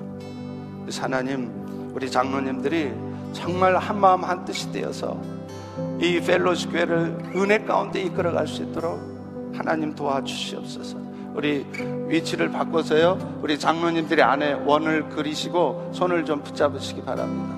하나님, 우리 장로님들이 정말 한 마음 한 뜻이 되어서 이 펠로시 교회를 은혜 가운데 이끌어갈 수 있도록 하나님 도와주시옵소서. 우리 위치를 바꿔서요. 우리 장로님들이 안에 원을 그리시고 손을 좀 붙잡으시기 바랍니다.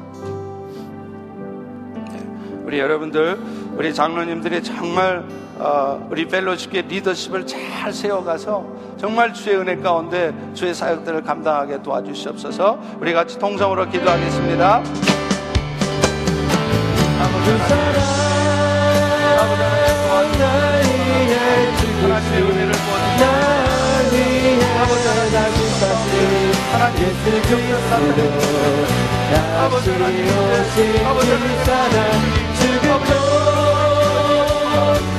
네. 우리 여러분들, 우리 장로님들이 정말 어, 우리 펠로십의 리더십을 잘 세워가서 정말 주의 은혜 가운데 주의 사역들을 감당하게 도와주시옵소서. 우리 같이 통성으로 기도하겠습니다. 아버지 하나님, 아버지 하나님 도와주시옵소서. 하나님의 은혜를 부어주시옵소서. 아버지 하나님, 하나님 예수님께서 아버지 하나님, 아버지 하나님, 하나님 도와주시옵소서. 하나님의 뜻이 하나님의 아버지 하나님, 아버지 예수님 아버지 우리 장로님께 달려주시며 하나님 이들을 통하여 주의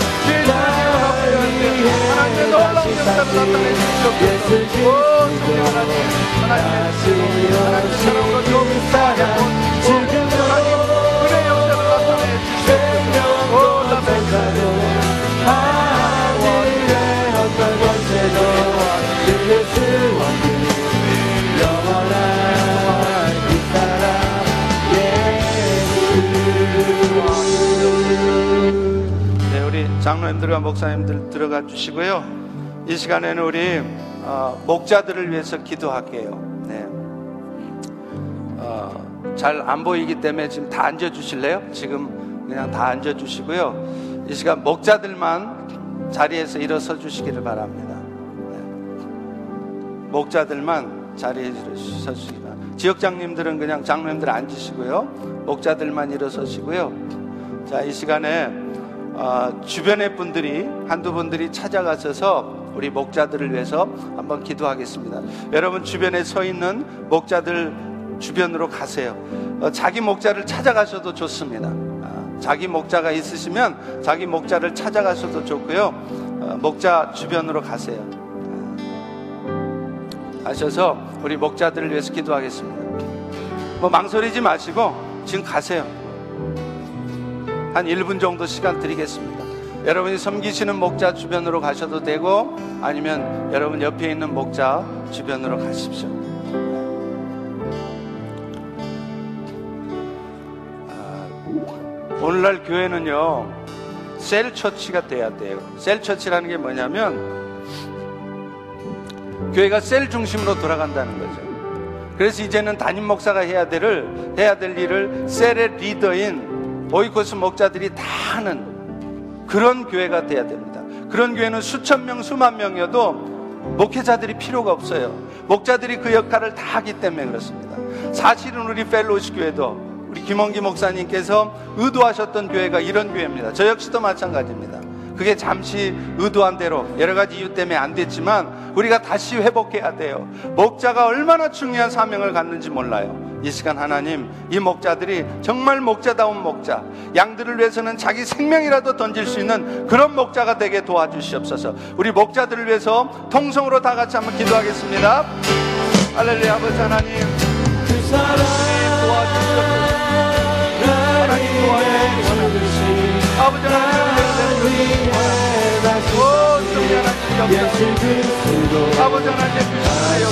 놀라운 역사를 나타내 주시옵소서 오 성령 하나님 하나님의 하나님 사랑으로 좀 하나님 은혜 역사를 나타내 주시옵소서 오 나타내 하늘의 어떤 권세도 이길 수 없는 영원한 이 사랑 예수 네, 우리 장로님들과 목사님들 들어가 주시고요. 이 시간에는 우리 어, 목자들을 위해서 기도할게요. 네. 어, 잘안 보이기 때문에 지금 다 앉아 주실래요? 지금 그냥 다 앉아 주시고요. 이 시간 목자들만 자리에서 일어서 주시기를 바랍니다. 네. 목자들만 자리에 일어서 주시기 바랍니다. 지역장님들은 그냥 장로님들 앉으시고요. 목자들만 일어서시고요. 자, 이 시간에 어, 주변의 분들이 한두 분들이 찾아가셔서 우리 목자들을 위해서 한번 기도하겠습니다. 여러분 주변에 서 있는 목자들 주변으로 가세요. 어, 자기 목자를 찾아가셔도 좋습니다. 아, 자기 목자가 있으시면 자기 목자를 찾아가셔도 좋고요. 어, 목자 주변으로 가세요. 아, 가셔서 우리 목자들을 위해서 기도하겠습니다. 뭐 망설이지 마시고 지금 가세요. 한 1분 정도 시간 드리겠습니다. 여러분이 섬기시는 목자 주변으로 가셔도 되고 아니면 여러분 옆에 있는 목자 주변으로 가십시오. 아, 오늘날 교회는요 셀 처치가 돼야 돼요. 셀 처치라는 게 뭐냐면 교회가 셀 중심으로 돌아간다는 거죠. 그래서 이제는 담임 목사가 해야 될을 해야 될 일을 셀의 리더인 오이코스 목자들이 다 하는 그런 교회가 돼야 됩니다. 그런 교회는 수천 명, 수만 명이어도 목회자들이 필요가 없어요. 목자들이 그 역할을 다 하기 때문에 그렇습니다. 사실은 우리 펠로시 교회도 우리 김원기 목사님께서 의도하셨던 교회가 이런 교회입니다. 저 역시도 마찬가지입니다. 그게 잠시 의도한 대로 여러 가지 이유 때문에 안 됐지만 우리가 다시 회복해야 돼요. 목자가 얼마나 중요한 사명을 갖는지 몰라요. 이 시간 하나님, 이 목자들이 정말 목자다운 목자, 양들을 위해서는 자기 생명이라도 던질 수 있는 그런 목자가 되게 도와주시옵소서. 우리 목자들을 위해서 통성으로 다 같이 한번 기도하겠습니다. 할렐루야, 아버지 하나님. 그 사랑 도와주시옵소서. 하나님 도와주시옵소서. 아버지 하나님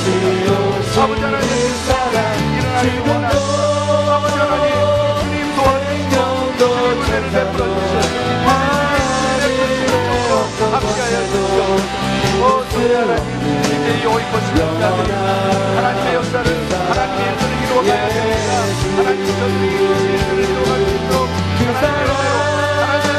주시옵소서. 아버지 하나님 일어나기 원하는 아버지 하나님 주님 도와주시고 주님 은혜를 베풀어 주시옵소서. 함께하여 주시옵소서. 오, 성령 하나님 이제 이 오이코스 역사들이 하나님의 역사를 하나님의 은혜를 이루어 가야 됩니다. 하나님의 은혜를 이루어갈 수 있도록 하나님의 은혜로 하나님의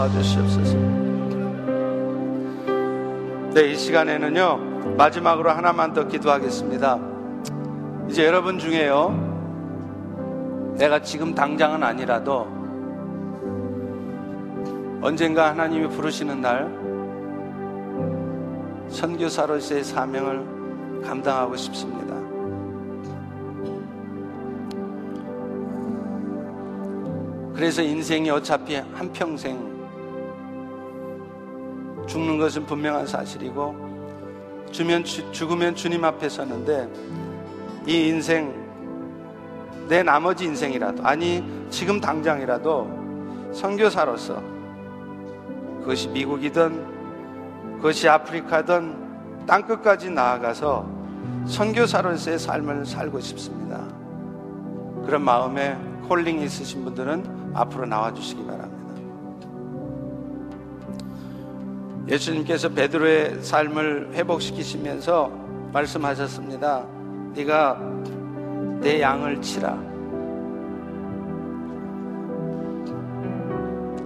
도와주시옵소서. 네, 이 시간에는요, 마지막으로 하나만 더 기도하겠습니다. 이제 여러분 중에요, 내가 지금 당장은 아니라도 언젠가 하나님이 부르시는 날 선교사로서의 사명을 감당하고 싶습니다. 그래서 인생이 어차피 한평생 죽는 것은 분명한 사실이고 주면, 죽으면 주님 앞에 서는데 이 인생 내 나머지 인생이라도 아니 지금 당장이라도 선교사로서 그것이 미국이든 그것이 아프리카든 땅 끝까지 나아가서 선교사로서의 삶을 살고 싶습니다. 그런 마음에 콜링이 있으신 분들은 앞으로 나와 주시기 바랍니다. 예수님께서 베드로의 삶을 회복시키시면서 말씀하셨습니다. 네가 내 양을 치라.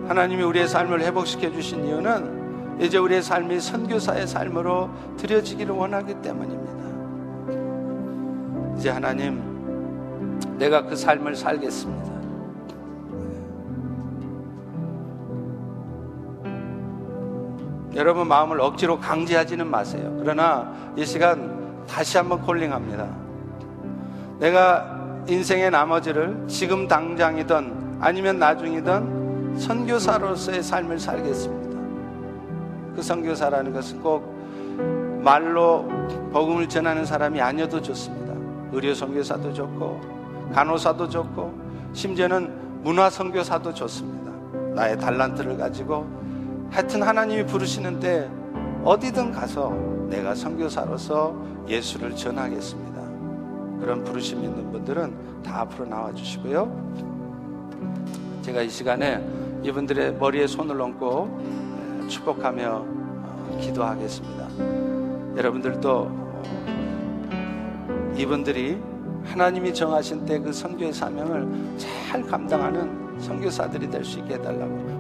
하나님이 우리의 삶을 회복시켜 주신 이유는 이제 우리의 삶이 선교사의 삶으로 드려지기를 원하기 때문입니다. 이제 하나님, 내가 그 삶을 살겠습니다. 여러분 마음을 억지로 강제하지는 마세요. 그러나 이 시간 다시 한번 콜링합니다. 내가 인생의 나머지를 지금 당장이든 아니면 나중이든 선교사로서의 삶을 살겠습니다. 그 선교사라는 것은 꼭 말로 복음을 전하는 사람이 아니어도 좋습니다. 의료 선교사도 좋고 간호사도 좋고 심지어는 문화 선교사도 좋습니다. 나의 달란트를 가지고 하여튼 하나님이 부르시는데 어디든 가서 내가 선교사로서 예수를 전하겠습니다. 그런 부르심 있는 분들은 다 앞으로 나와 주시고요. 제가 이 시간에 이분들의 머리에 손을 얹고 축복하며 어, 기도하겠습니다. 여러분들도 이분들이 하나님이 정하신 때 그 선교의 사명을 잘 감당하는 선교사들이 될 수 있게 해달라고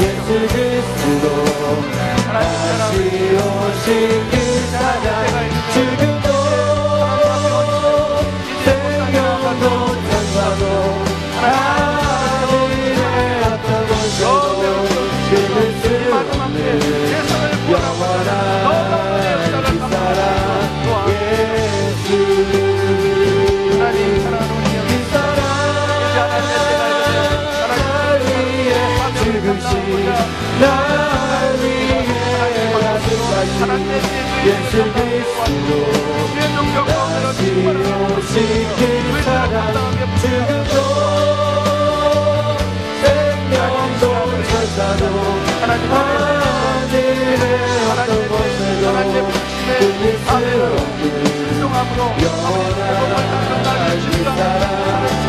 예수 그리스도 다시 오신 그 사랑 날 위해 예수 그리스도 다시 그 사랑 지금도 생명도 천사도 하늘의 어떤 곳에도 끊을 수 없는 영원한 그 사랑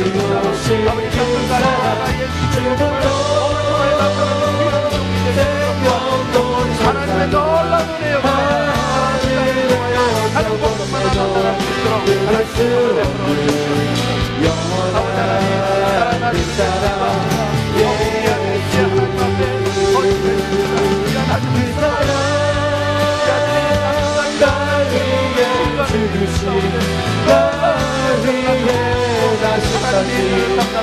나타나는 귀한 종이 되시옵소서. 하나님의 놀라운 은혜여 하나님 복음만 나타날 수 있도록 하나님 베풀어 주시옵소서. 아버지 하나님 사랑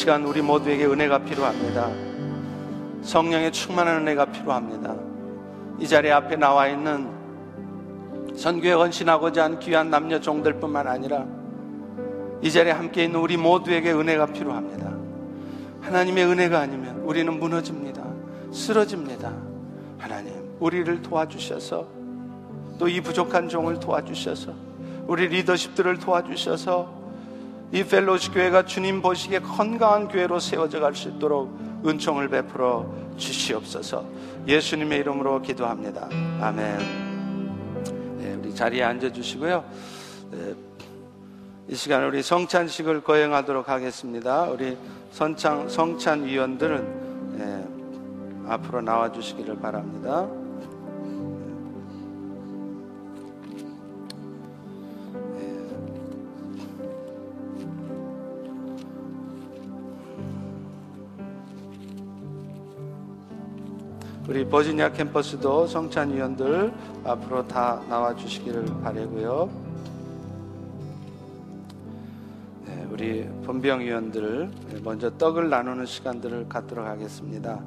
시간 우리 모두에게 은혜가 필요합니다. 성령의 충만한 은혜가 필요합니다. 이 자리 앞에 나와 있는 선교에 헌신하고자 한 귀한 남녀 종들뿐만 아니라 이 자리에 함께 있는 우리 모두에게 은혜가 필요합니다. 하나님의 은혜가 아니면 우리는 무너집니다. 쓰러집니다. 하나님, 우리를 도와주셔서 또 이 부족한 종을 도와주셔서 우리 리더십들을 도와주셔서 이 펠로시 교회가 주님 보시기에 건강한 교회로 세워져 갈 수 있도록 은총을 베풀어 주시옵소서. 예수님의 이름으로 기도합니다. 아멘. 네, 우리 자리에 앉아 주시고요. 네, 이 시간 우리 성찬식을 거행하도록 하겠습니다. 우리 선창 성찬 위원들은 네, 앞으로 나와 주시기를 바랍니다. 우리 버지니아 캠퍼스도 성찬 위원들 앞으로 다 나와 주시기를 바라고요. 네, 우리 본병 위원들 먼저 떡을 나누는 시간들을 갖도록 하겠습니다.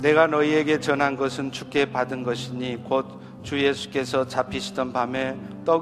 내가 너희에게 전한 것은 주께 받은 것이니 곧 주 예수께서 잡히시던 밤에 떡을